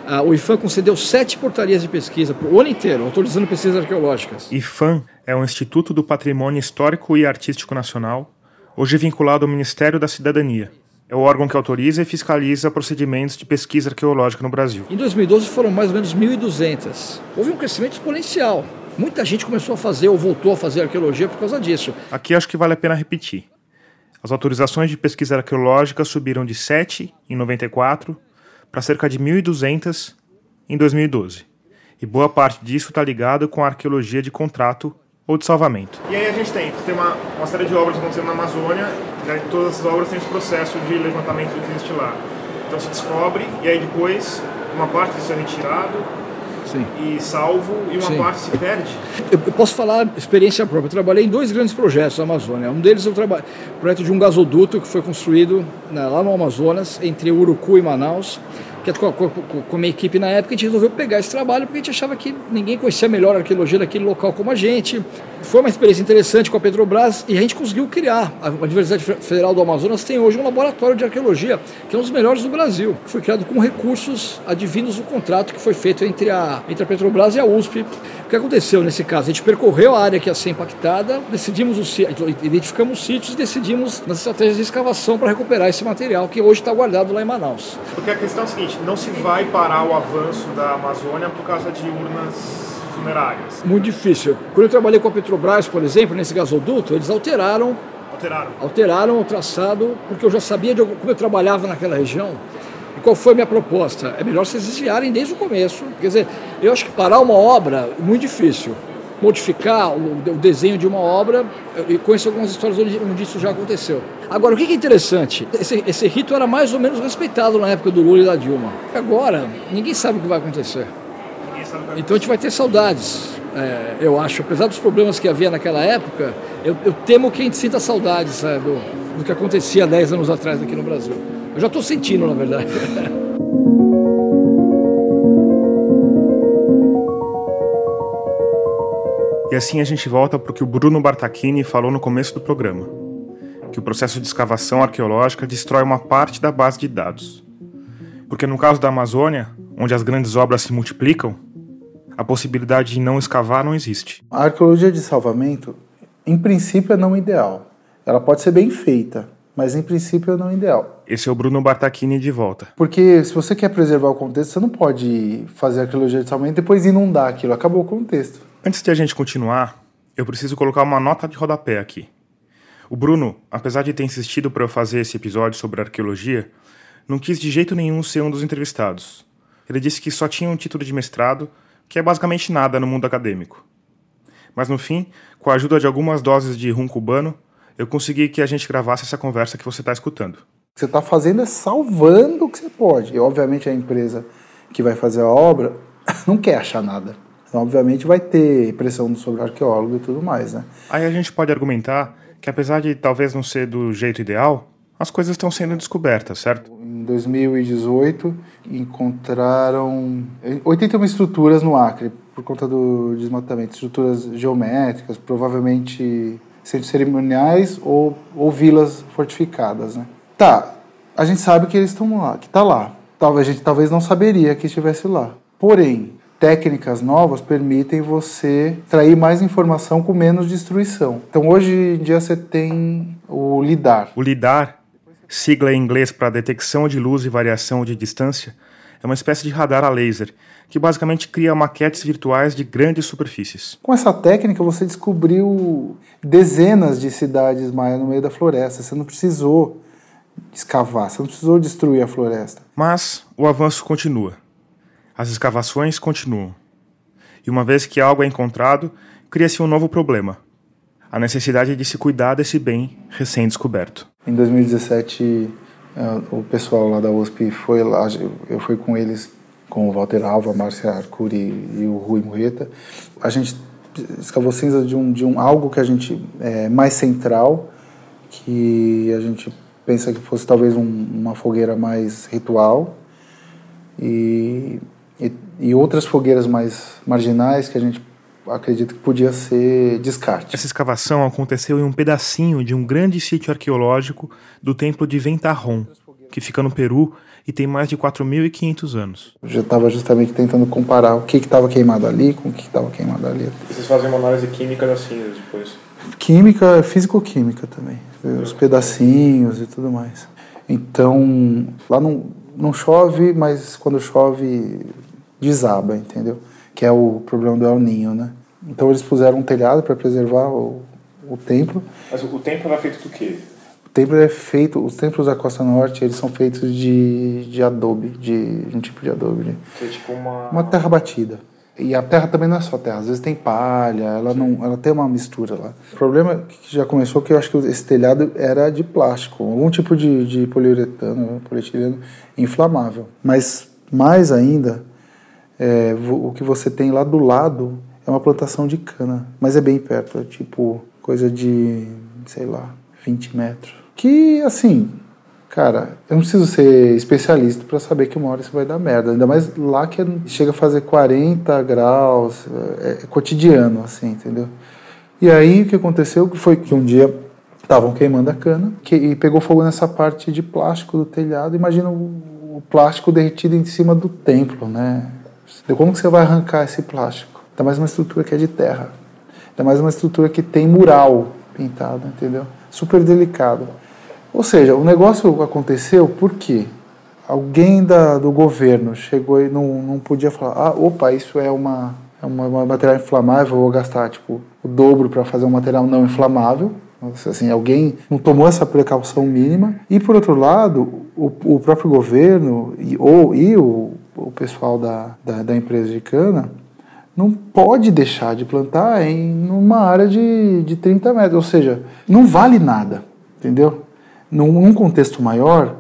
a, o IFAM concedeu sete portarias de pesquisa para o ano inteiro, autorizando pesquisas arqueológicas. IFAM é o Instituto do Patrimônio Histórico e Artístico Nacional, hoje vinculado ao Ministério da Cidadania é o órgão que autoriza e fiscaliza procedimentos de pesquisa arqueológica no Brasil. Em 2012 foram mais ou menos 1.200. Houve um crescimento exponencial. Muita gente começou a fazer ou voltou a fazer arqueologia por causa disso. Aqui acho que vale a pena repetir. As autorizações de pesquisa arqueológica subiram de 7 em 94 para cerca de 1.200 em 2012. E boa parte disso está ligado com a arqueologia de contrato ou de salvamento. E aí a gente tem, tem uma, uma série de obras acontecendo na Amazônia, né, todas essas obras têm esse processo de levantamento do que existe lá. Então se descobre, e aí depois uma parte disso é retirado Sim. e salvo, e uma Sim. parte se perde. Eu, eu posso falar experiência própria. Eu trabalhei em dois grandes projetos na Amazônia. Um deles é o projeto de um gasoduto que foi construído né, lá no Amazonas, entre Urucu e Manaus que com, a minha equipe na época, a gente resolveu pegar esse trabalho porque a gente achava que ninguém conhecia melhor a arqueologia daquele local como a gente. Foi uma experiência interessante com a Petrobras e a gente conseguiu criar. A Universidade Federal do Amazonas tem hoje um laboratório de arqueologia, que é um dos melhores do Brasil. Foi criado com recursos advindos do contrato que foi feito entre a, entre a Petrobras e a USP. O que aconteceu nesse caso? A gente percorreu a área que ia ser impactada, decidimos os, identificamos os sítios e decidimos nas estratégias de escavação para recuperar esse material que hoje está guardado lá em Manaus. Porque a questão é a seguinte, não se vai parar o avanço da Amazônia por causa de urnas funerárias. Muito difícil. Quando eu trabalhei com a Petrobras, por exemplo, nesse gasoduto, eles alteraram alteraram, alteraram o traçado, porque eu já sabia de como eu trabalhava naquela região. E qual foi a minha proposta? É melhor vocês desviarem desde o começo. Quer dizer, eu acho que parar uma obra é muito difícil modificar o, desenho de uma obra, e conheço algumas histórias onde, isso já aconteceu. Agora, o que é interessante? Esse, esse rito era mais ou menos respeitado na época do Lula e da Dilma. Agora, ninguém sabe o que vai acontecer. Então a gente vai ter saudades, é, eu acho. Apesar dos problemas que havia naquela época, eu, eu temo que a gente sinta saudades do, do que acontecia 10 anos atrás aqui no Brasil. Eu já estou sentindo, na verdade. E assim a gente volta para o que o Bruno Bartachini falou no começo do programa: que o processo de escavação arqueológica destrói uma parte da base de dados. Porque no caso da Amazônia, onde as grandes obras se multiplicam, a possibilidade de não escavar não existe. A arqueologia de salvamento, em princípio, é não ideal. Ela pode ser bem feita, mas em princípio é não ideal. Esse é o Bruno Bartachini de volta. Porque se você quer preservar o contexto, você não pode fazer arqueologia de salvamento e depois inundar aquilo. Acabou o contexto. Antes de a gente continuar, eu preciso colocar uma nota de rodapé aqui. O Bruno, apesar de ter insistido para eu fazer esse episódio sobre arqueologia, não quis de jeito nenhum ser um dos entrevistados. Ele disse que só tinha um título de mestrado, que é basicamente nada no mundo acadêmico. Mas no fim, com a ajuda de algumas doses de rum cubano, eu consegui que a gente gravasse essa conversa que você está escutando. O que você está fazendo é salvando o que você pode. E obviamente a empresa que vai fazer a obra não quer achar nada. Então, obviamente vai ter pressão sobre o arqueólogo e tudo mais, né? Aí a gente pode argumentar que apesar de talvez não ser do jeito ideal, as coisas estão sendo descobertas, certo? Em 2018 encontraram 81 estruturas no Acre por conta do desmatamento, estruturas geométricas, provavelmente centros cerimoniais ou, ou vilas fortificadas, né? Tá, a gente sabe que eles estão lá, que está lá. Talvez a gente talvez não saberia que estivesse lá. Porém, técnicas novas permitem você extrair mais informação com menos destruição. Então hoje em dia você tem o lidar. O lidar, sigla em inglês para detecção de luz e variação de distância, é uma espécie de radar a laser que basicamente cria maquetes virtuais de grandes superfícies. Com essa técnica você descobriu dezenas de cidades maias no meio da floresta. Você não precisou escavar, você não precisou destruir a floresta. Mas o avanço continua. As escavações continuam. E uma vez que algo é encontrado, cria-se um novo problema: a necessidade de se cuidar desse bem recém-descoberto. Em 2017, eh, o pessoal lá da USP foi lá, eu fui com eles, com o Walter Alva, a Márcia Arcuri e o Rui Murreta. A gente escavou cinza de um, de um algo que a gente é mais central, que a gente pensa que fosse talvez um, uma fogueira mais ritual e, e, outras fogueiras mais marginais que a gente acredita que podia ser descarte. Essa escavação aconteceu em um pedacinho de um grande sítio arqueológico do templo de Ventarrón, que fica no Peru e tem mais de 4.500 anos. Eu já estava justamente tentando comparar o que estava que queimado ali com o que estava que queimado ali. E vocês fazem uma análise química das cinzas depois? Química, físico-química também, os pedacinhos e tudo mais. Então, lá não, não chove, mas quando chove desaba, entendeu? Que é o problema do El Ninho, né? Então eles puseram um telhado para preservar o, o templo. Mas o templo era feito do quê? O templo é feito, os templos da Costa Norte, eles são feitos de, de adobe, de, de um tipo de adobe. De, que é tipo uma... Uma terra batida. E a terra também não é só terra, às vezes tem palha, ela não, ela tem uma mistura lá. O problema que já começou é que eu acho que esse telhado era de plástico, algum tipo de, de poliuretano, polietileno inflamável. Mas mais ainda, é, o que você tem lá do lado é uma plantação de cana, mas é bem perto, é tipo coisa de, sei lá, 20 metros. Que assim, Cara, eu não preciso ser especialista para saber que uma hora isso vai dar merda. Ainda mais lá que chega a fazer 40 graus, é, é cotidiano, assim, entendeu? E aí o que aconteceu foi que um dia estavam queimando a cana que, e pegou fogo nessa parte de plástico do telhado. Imagina o, o plástico derretido em cima do templo, né? Como que você vai arrancar esse plástico? Ainda mais uma estrutura que é de terra. Ainda mais uma estrutura que tem mural pintado, entendeu? Super delicado. Ou seja, o negócio aconteceu porque alguém da, do governo chegou e não, não podia falar: ah, opa, isso é uma, é uma, uma material inflamável, vou gastar tipo, o dobro para fazer um material não inflamável. Assim, alguém não tomou essa precaução mínima. E, por outro lado, o, o próprio governo e, ou, e o, o pessoal da, da, da empresa de cana não pode deixar de plantar em uma área de, de 30 metros. Ou seja, não vale nada, entendeu? num, num contexto maior,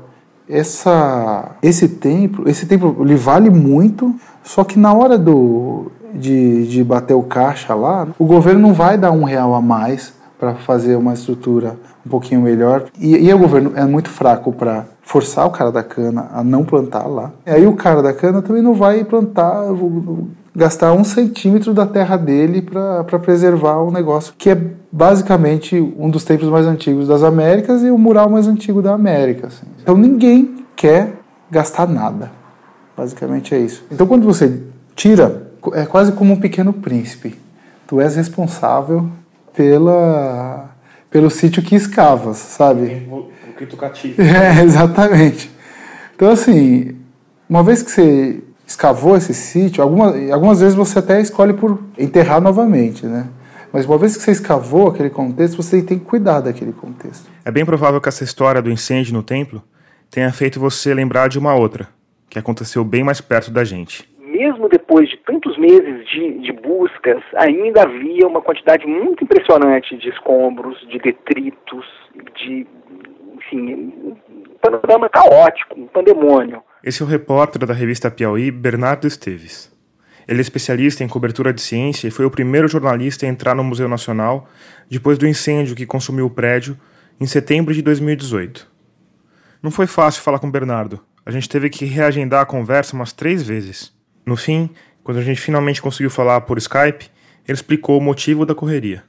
essa, esse templo, esse templo ele vale muito, só que na hora do, de, de bater o caixa lá, o governo não vai dar um real a mais para fazer uma estrutura um pouquinho melhor. E, e o governo é muito fraco para forçar o cara da cana a não plantar lá. E aí o cara da cana também não vai plantar, gastar um centímetro da terra dele para preservar um negócio que é basicamente um dos templos mais antigos das Américas e o mural mais antigo da América. Assim. Então ninguém quer gastar nada. Basicamente é isso. Então quando você tira, é quase como um pequeno príncipe. Tu és responsável pela pelo sítio que escavas, sabe? O que tu É, exatamente. Então assim, uma vez que você escavou esse sítio, algumas, algumas vezes você até escolhe por enterrar novamente, né? Mas uma vez que você escavou aquele contexto, você tem que cuidar daquele contexto. É bem provável que essa história do incêndio no templo tenha feito você lembrar de uma outra, que aconteceu bem mais perto da gente. Mesmo depois de tantos meses de, de buscas, ainda havia uma quantidade muito impressionante de escombros, de detritos, de, enfim, um panorama caótico, um pandemônio. Esse é o repórter da revista Piauí, Bernardo Esteves. Ele é especialista em cobertura de ciência e foi o primeiro jornalista a entrar no Museu Nacional depois do incêndio que consumiu o prédio em setembro de 2018. Não foi fácil falar com o Bernardo. A gente teve que reagendar a conversa umas três vezes. No fim, quando a gente finalmente conseguiu falar por Skype, ele explicou o motivo da correria.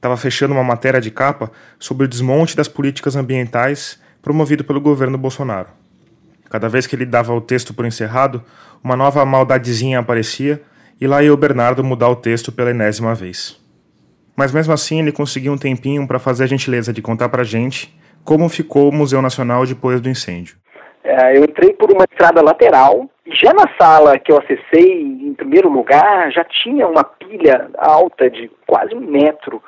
Estava fechando uma matéria de capa sobre o desmonte das políticas ambientais promovido pelo governo Bolsonaro. Cada vez que ele dava o texto por encerrado, uma nova maldadezinha aparecia e lá ia o Bernardo mudar o texto pela enésima vez. Mas mesmo assim ele conseguiu um tempinho para fazer a gentileza de contar para gente como ficou o Museu Nacional depois do incêndio. É, eu entrei por uma estrada lateral já na sala que eu acessei, em primeiro lugar, já tinha uma pilha alta de quase um metro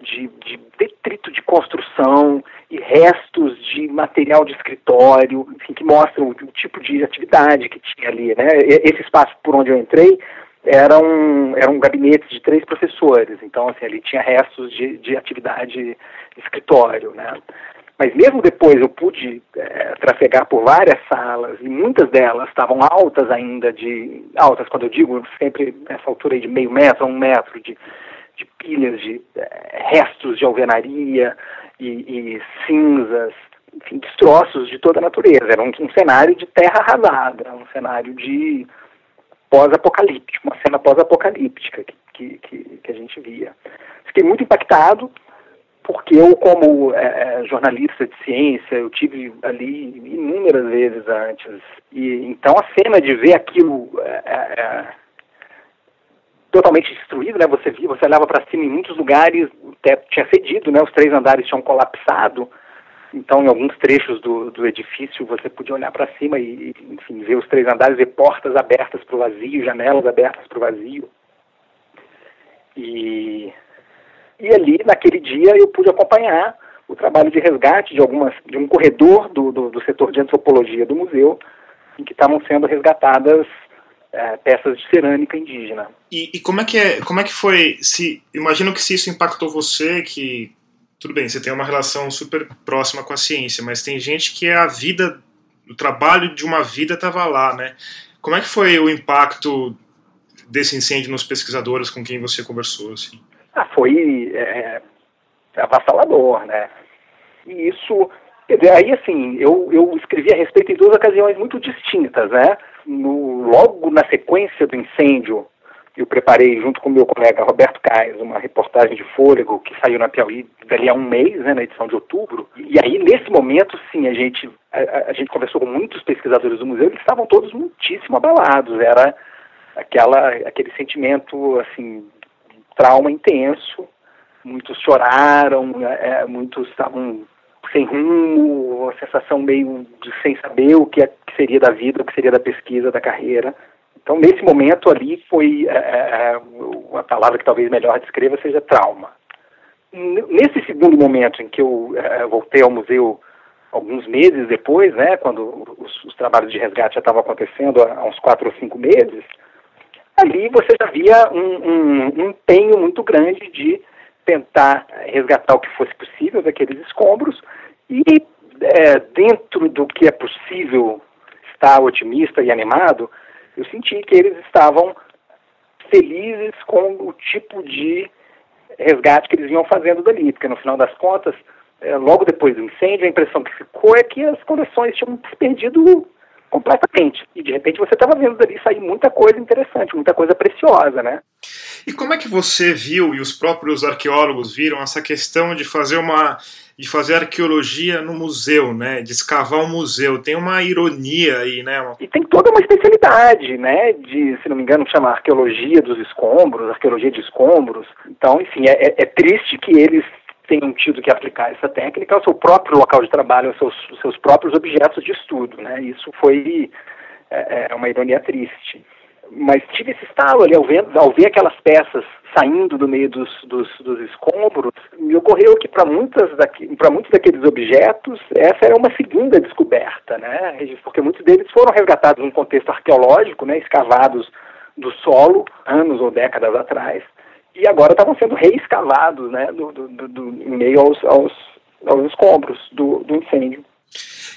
de, de detrito de construção e restos de material de escritório, enfim, que mostram o, o tipo de atividade que tinha ali. Né? Esse espaço por onde eu entrei era um, era um gabinete de três professores, então assim, ali tinha restos de, de atividade de escritório. Né? Mas mesmo depois eu pude é, trafegar por várias salas e muitas delas estavam altas ainda de altas quando eu digo sempre nessa altura aí de meio metro um metro de de pilhas de é, restos de alvenaria e, e, cinzas, enfim, destroços de toda a natureza. Era um, um cenário de terra arrasada, um cenário de pós-apocalíptico, uma cena pós-apocalíptica que, que, que, a gente via. Fiquei muito impactado, porque eu, como é, jornalista de ciência, eu tive ali inúmeras vezes antes. E então a cena de ver aquilo é, totalmente destruído, né? Você via, você olhava para cima em muitos lugares, o teto tinha cedido, né? Os três andares tinham colapsado. Então, em alguns trechos do, do edifício, você podia olhar para cima e, enfim, ver os três andares, ver portas abertas para o vazio, janelas abertas para o vazio. E, e ali, naquele dia, eu pude acompanhar o trabalho de resgate de algumas de um corredor do, do, do setor de antropologia do museu, em que estavam sendo resgatadas é, peças de cerâmica indígena. E, e, como é que é, como é que foi? Se imagino que se isso impactou você, que tudo bem, você tem uma relação super próxima com a ciência, mas tem gente que é a vida, o trabalho de uma vida estava lá, né? Como é que foi o impacto desse incêndio nos pesquisadores com quem você conversou? Assim? Ah, foi é, avassalador, né? E isso, aí assim, eu, eu escrevi a respeito em duas ocasiões muito distintas, né? No, logo na sequência do incêndio, eu preparei, junto com meu colega Roberto Caes, uma reportagem de fôlego que saiu na Piauí dali a um mês, né, na edição de outubro. E aí, nesse momento, sim, a gente, a, a gente conversou com muitos pesquisadores do museu, eles estavam todos muitíssimo abalados. Era aquela, aquele sentimento, assim, trauma intenso. Muitos choraram, é, muitos estavam sem rumo, uma sensação meio de sem saber o que, é, que seria da vida, o que seria da pesquisa, da carreira. Então, nesse momento ali, foi é, é, é a palavra que talvez melhor descreva seja trauma. Nesse segundo momento em que eu é, voltei ao museu alguns meses depois, né, quando os, os trabalhos de resgate já estavam acontecendo há, uns quatro ou cinco meses, ali você já via um, um, um empenho muito grande de tentar resgatar o que fosse possível daqueles escombros e, é, dentro do que é possível estar otimista e animado, eu senti que eles estavam felizes com o tipo de resgate que eles vinham fazendo dali, porque no final das contas, é, logo depois do incêndio, a impressão que ficou é que as coleções tinham perdido completamente. E de repente você estava vendo dali sair muita coisa interessante, muita coisa preciosa, né? E como é que você viu e os próprios arqueólogos viram essa questão de fazer uma de fazer arqueologia no museu, né? De escavar um museu. Tem uma ironia aí, né? E tem toda uma especialidade, né? De, se não me engano, chama arqueologia dos escombros, arqueologia de escombros. Então, enfim, é, é, é triste que eles tenham tido que aplicar essa técnica ao seu próprio local de trabalho, aos seus, aos seus próprios objetos de estudo, né? Isso foi é, é uma ironia triste. mas tive esse estalo ali ao ver, ao ver aquelas peças saindo do meio dos, dos, dos escombros, me ocorreu que para muitos daqueles objetos essa era uma segunda descoberta, né? Porque muitos deles foram resgatados num contexto arqueológico, né? Escavados do solo anos ou décadas atrás e agora estavam sendo reescavados, né? Do, do, do, em meio aos, aos, aos escombros do, do incêndio.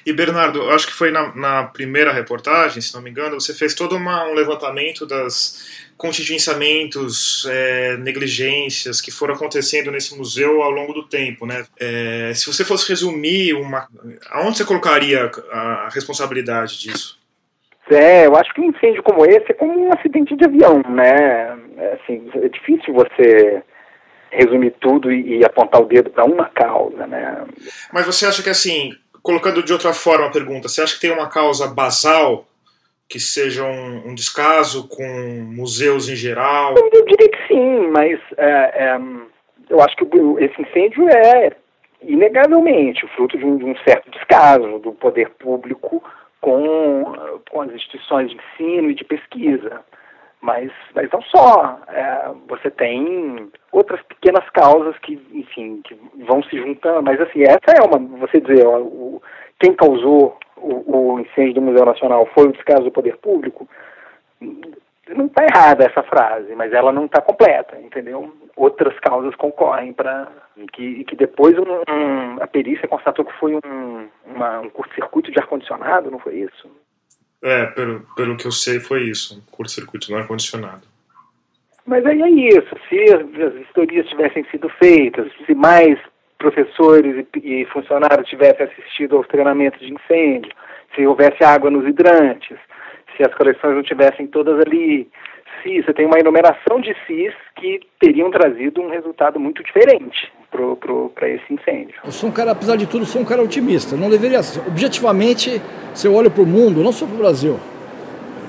E Bernardo, acho que foi na, na, primeira reportagem, se não me engano, você fez todo uma, um levantamento das contingenciamentos, é, negligências que foram acontecendo nesse museu ao longo do tempo, né? É, se você fosse resumir uma, aonde você colocaria a, a responsabilidade disso? É, eu acho que um incêndio como esse é como um acidente de avião, né? É, assim, é difícil você resumir tudo e, e apontar o dedo para uma causa, né? Mas você acha que assim, colocando de outra forma a pergunta, você acha que tem uma causa basal que seja um, um descaso com museus em geral? Eu, eu diria que sim, mas é, é, eu acho que esse incêndio é inegavelmente o fruto de um, de um certo descaso do poder público com, com as instituições de ensino e de pesquisa. Mas, mas não só. É, você tem outras pequenas causas que, enfim, que vão se juntando. Mas, assim, essa é uma, você dizer, ó, o, quem causou o, o, incêndio do Museu Nacional foi o descaso do poder público, não está errada essa frase, mas ela não está completa, entendeu? Outras causas concorrem para que, que depois um, um, a perícia constatou que foi um, uma, um curto-circuito de ar-condicionado, não foi isso? É, pelo, pelo que eu sei foi isso, um curto-circuito no ar-condicionado. Mas aí é isso, se as historias tivessem sido feitas, se mais professores e, e funcionários tivessem assistido aos treinamentos de incêndio, se houvesse água nos hidrantes, se as coleções não tivessem todas ali, se você tem uma enumeração de CIS que teriam trazido um resultado muito diferente para esse incêndio. Eu sou um cara, apesar de tudo, sou um cara otimista. Não deveria ser. Objetivamente, se eu olho para o mundo, não só para o Brasil,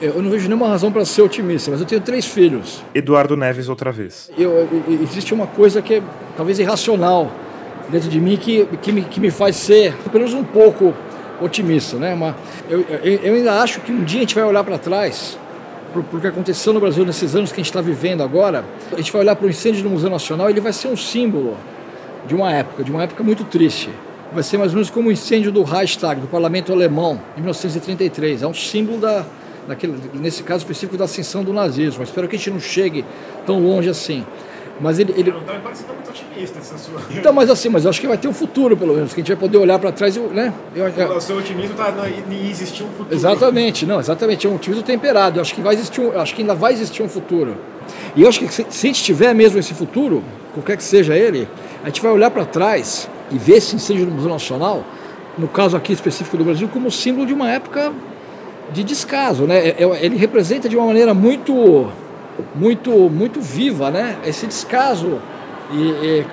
eu não vejo nenhuma razão para ser otimista, mas eu tenho três filhos. Eduardo Neves, outra vez. Eu, eu, existe uma coisa que é talvez irracional dentro de mim que, que, me, que me faz ser, pelo menos um pouco otimista, né? Mas eu, eu, eu ainda acho que um dia a gente vai olhar para trás para o que aconteceu no Brasil nesses anos que a gente está vivendo agora, a gente vai olhar para o incêndio do Museu Nacional e ele vai ser um símbolo de uma época, de uma época muito triste. Vai ser mais ou menos como o incêndio do Reichstag, do parlamento alemão, em 1933. É um símbolo da, daquele, nesse caso específico da ascensão do nazismo. Espero que a gente não chegue tão longe assim. Mas ele. ele... Não, parece que tá muito otimista essa sua. Então, mas assim, mas eu acho que vai ter um futuro, pelo menos, que a gente vai poder olhar para trás e. Né? Eu, eu... O seu otimismo está em existir um futuro. Exatamente, não, exatamente. É um otimismo temperado. Eu acho que vai existir um, acho que ainda vai existir um futuro. E eu acho que se, se a gente tiver mesmo esse futuro, qualquer que seja ele, a gente vai olhar para trás e ver esse incêndio no Museu Nacional, no caso aqui específico do Brasil, como símbolo de uma época de descaso, né? É, é, ele representa de uma maneira muito, muito, muito viva, né? Esse descaso e,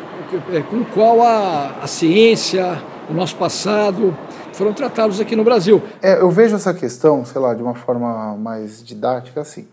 e, com o qual a, a ciência, o nosso passado foram tratados aqui no Brasil. É, eu vejo essa questão, sei lá, de uma forma mais didática assim.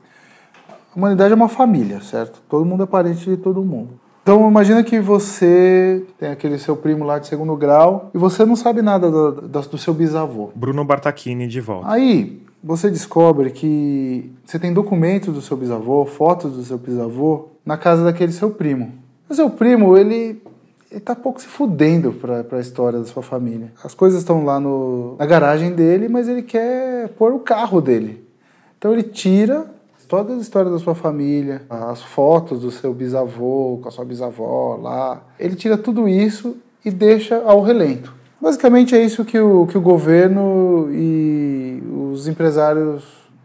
A humanidade é uma família, certo? Todo mundo é parente de todo mundo. Então imagina que você tem aquele seu primo lá de segundo grau e você não sabe nada do, do, do seu bisavô. Bruno Bartachini de volta. Aí você descobre que você tem documentos do seu bisavô, fotos do seu bisavô na casa daquele seu primo. O seu primo, ele ele tá pouco se fudendo para a história da sua família. As coisas estão lá no, na garagem dele, mas ele quer pôr o carro dele. Então ele tira toda a história da sua família, as fotos do seu bisavô, com a sua bisavó lá. Ele tira tudo isso e deixa ao relento. Basicamente é isso que o, que o governo e os empresários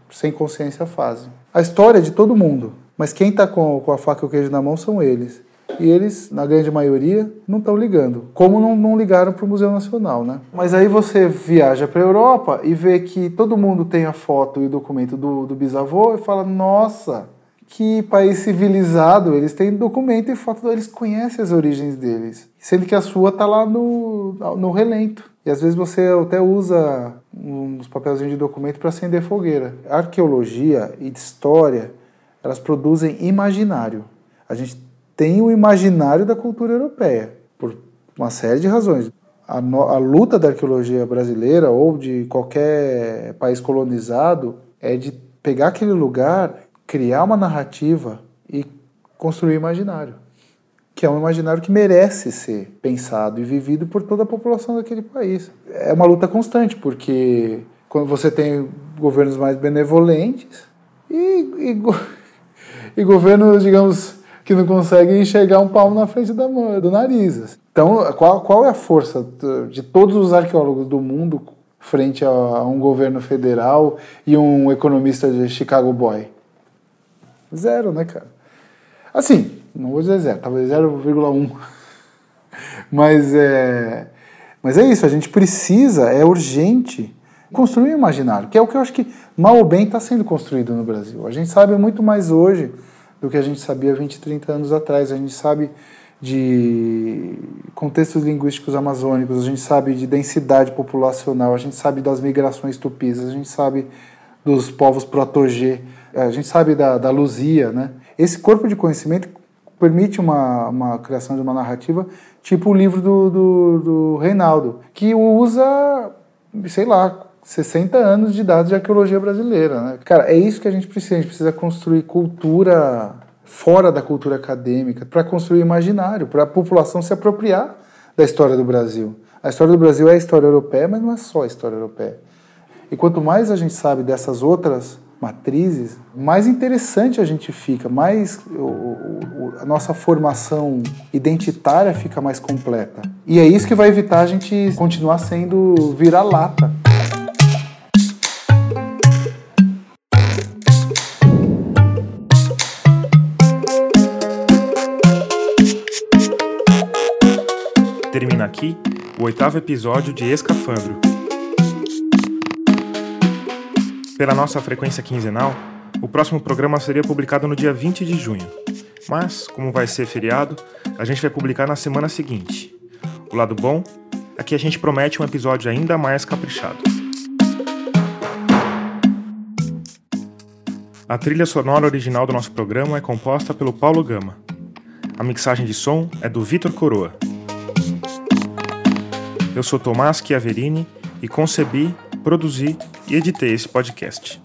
sem consciência fazem. A história é de todo mundo, mas quem está com, com a faca e o queijo na mão são eles e eles, na grande maioria, não estão ligando. Como não, não ligaram para o Museu Nacional, né? Mas aí você viaja para a Europa e vê que todo mundo tem a foto e o documento do, do bisavô e fala: nossa, que país civilizado, eles têm documento e foto, eles conhecem as origens deles. Sendo que a sua está lá no, no relento. E às vezes você até usa uns papelzinhos de documento para acender fogueira. arqueologia e história, elas produzem imaginário. A gente tem o imaginário da cultura europeia, por uma série de razões. A, no, a luta da arqueologia brasileira ou de qualquer país colonizado é de pegar aquele lugar criar uma narrativa e construir imaginário. Que é um imaginário que merece ser pensado e vivido por toda a população daquele país. É uma luta constante, porque quando você tem governos mais benevolentes e, e, e governos, digamos, que não conseguem enxergar um palmo na frente da, do nariz. Então, qual, qual é a força de todos os arqueólogos do mundo frente a, a um governo federal e um economista de Chicago Boy? Zero, né, cara? Assim, não vou dizer zero, talvez 0,1. Mas é, mas é isso, a gente precisa, é urgente construir um imaginário, que é o que eu acho que mal ou bem está sendo construído no Brasil. A gente sabe muito mais hoje do que a gente sabia 20, 30 anos atrás. A gente sabe de contextos linguísticos amazônicos, a gente sabe de densidade populacional, a gente sabe das migrações tupis, a gente sabe dos povos protogê, a gente sabe da, da Luzia, né? Esse corpo de conhecimento permite uma, uma criação de uma narrativa tipo o livro do, do, do Reinaldo, que usa, sei lá, 60 anos de dados de arqueologia brasileira. Né? Cara, é isso que a gente precisa. A gente precisa construir cultura fora da cultura acadêmica, para construir imaginário, para a população se apropriar da história do Brasil. A história do Brasil é a história europeia, mas não é só a história europeia. E quanto mais a gente sabe dessas outras matrizes, mais interessante a gente fica, mais o, o, a nossa formação identitária fica mais completa. E é isso que vai evitar a gente continuar sendo vira-lata. Termina aqui o oitavo episódio de Escafandro pela nossa frequência quinzenal, o próximo programa seria publicado no dia 20 de junho. Mas, como vai ser feriado, a gente vai publicar na semana seguinte. O lado bom é que a gente promete um episódio ainda mais caprichado. A trilha sonora original do nosso programa é composta pelo Paulo Gama. A mixagem de som é do Vitor Coroa. Eu sou Tomás Chiaverini e concebi produzi e editei esse podcast.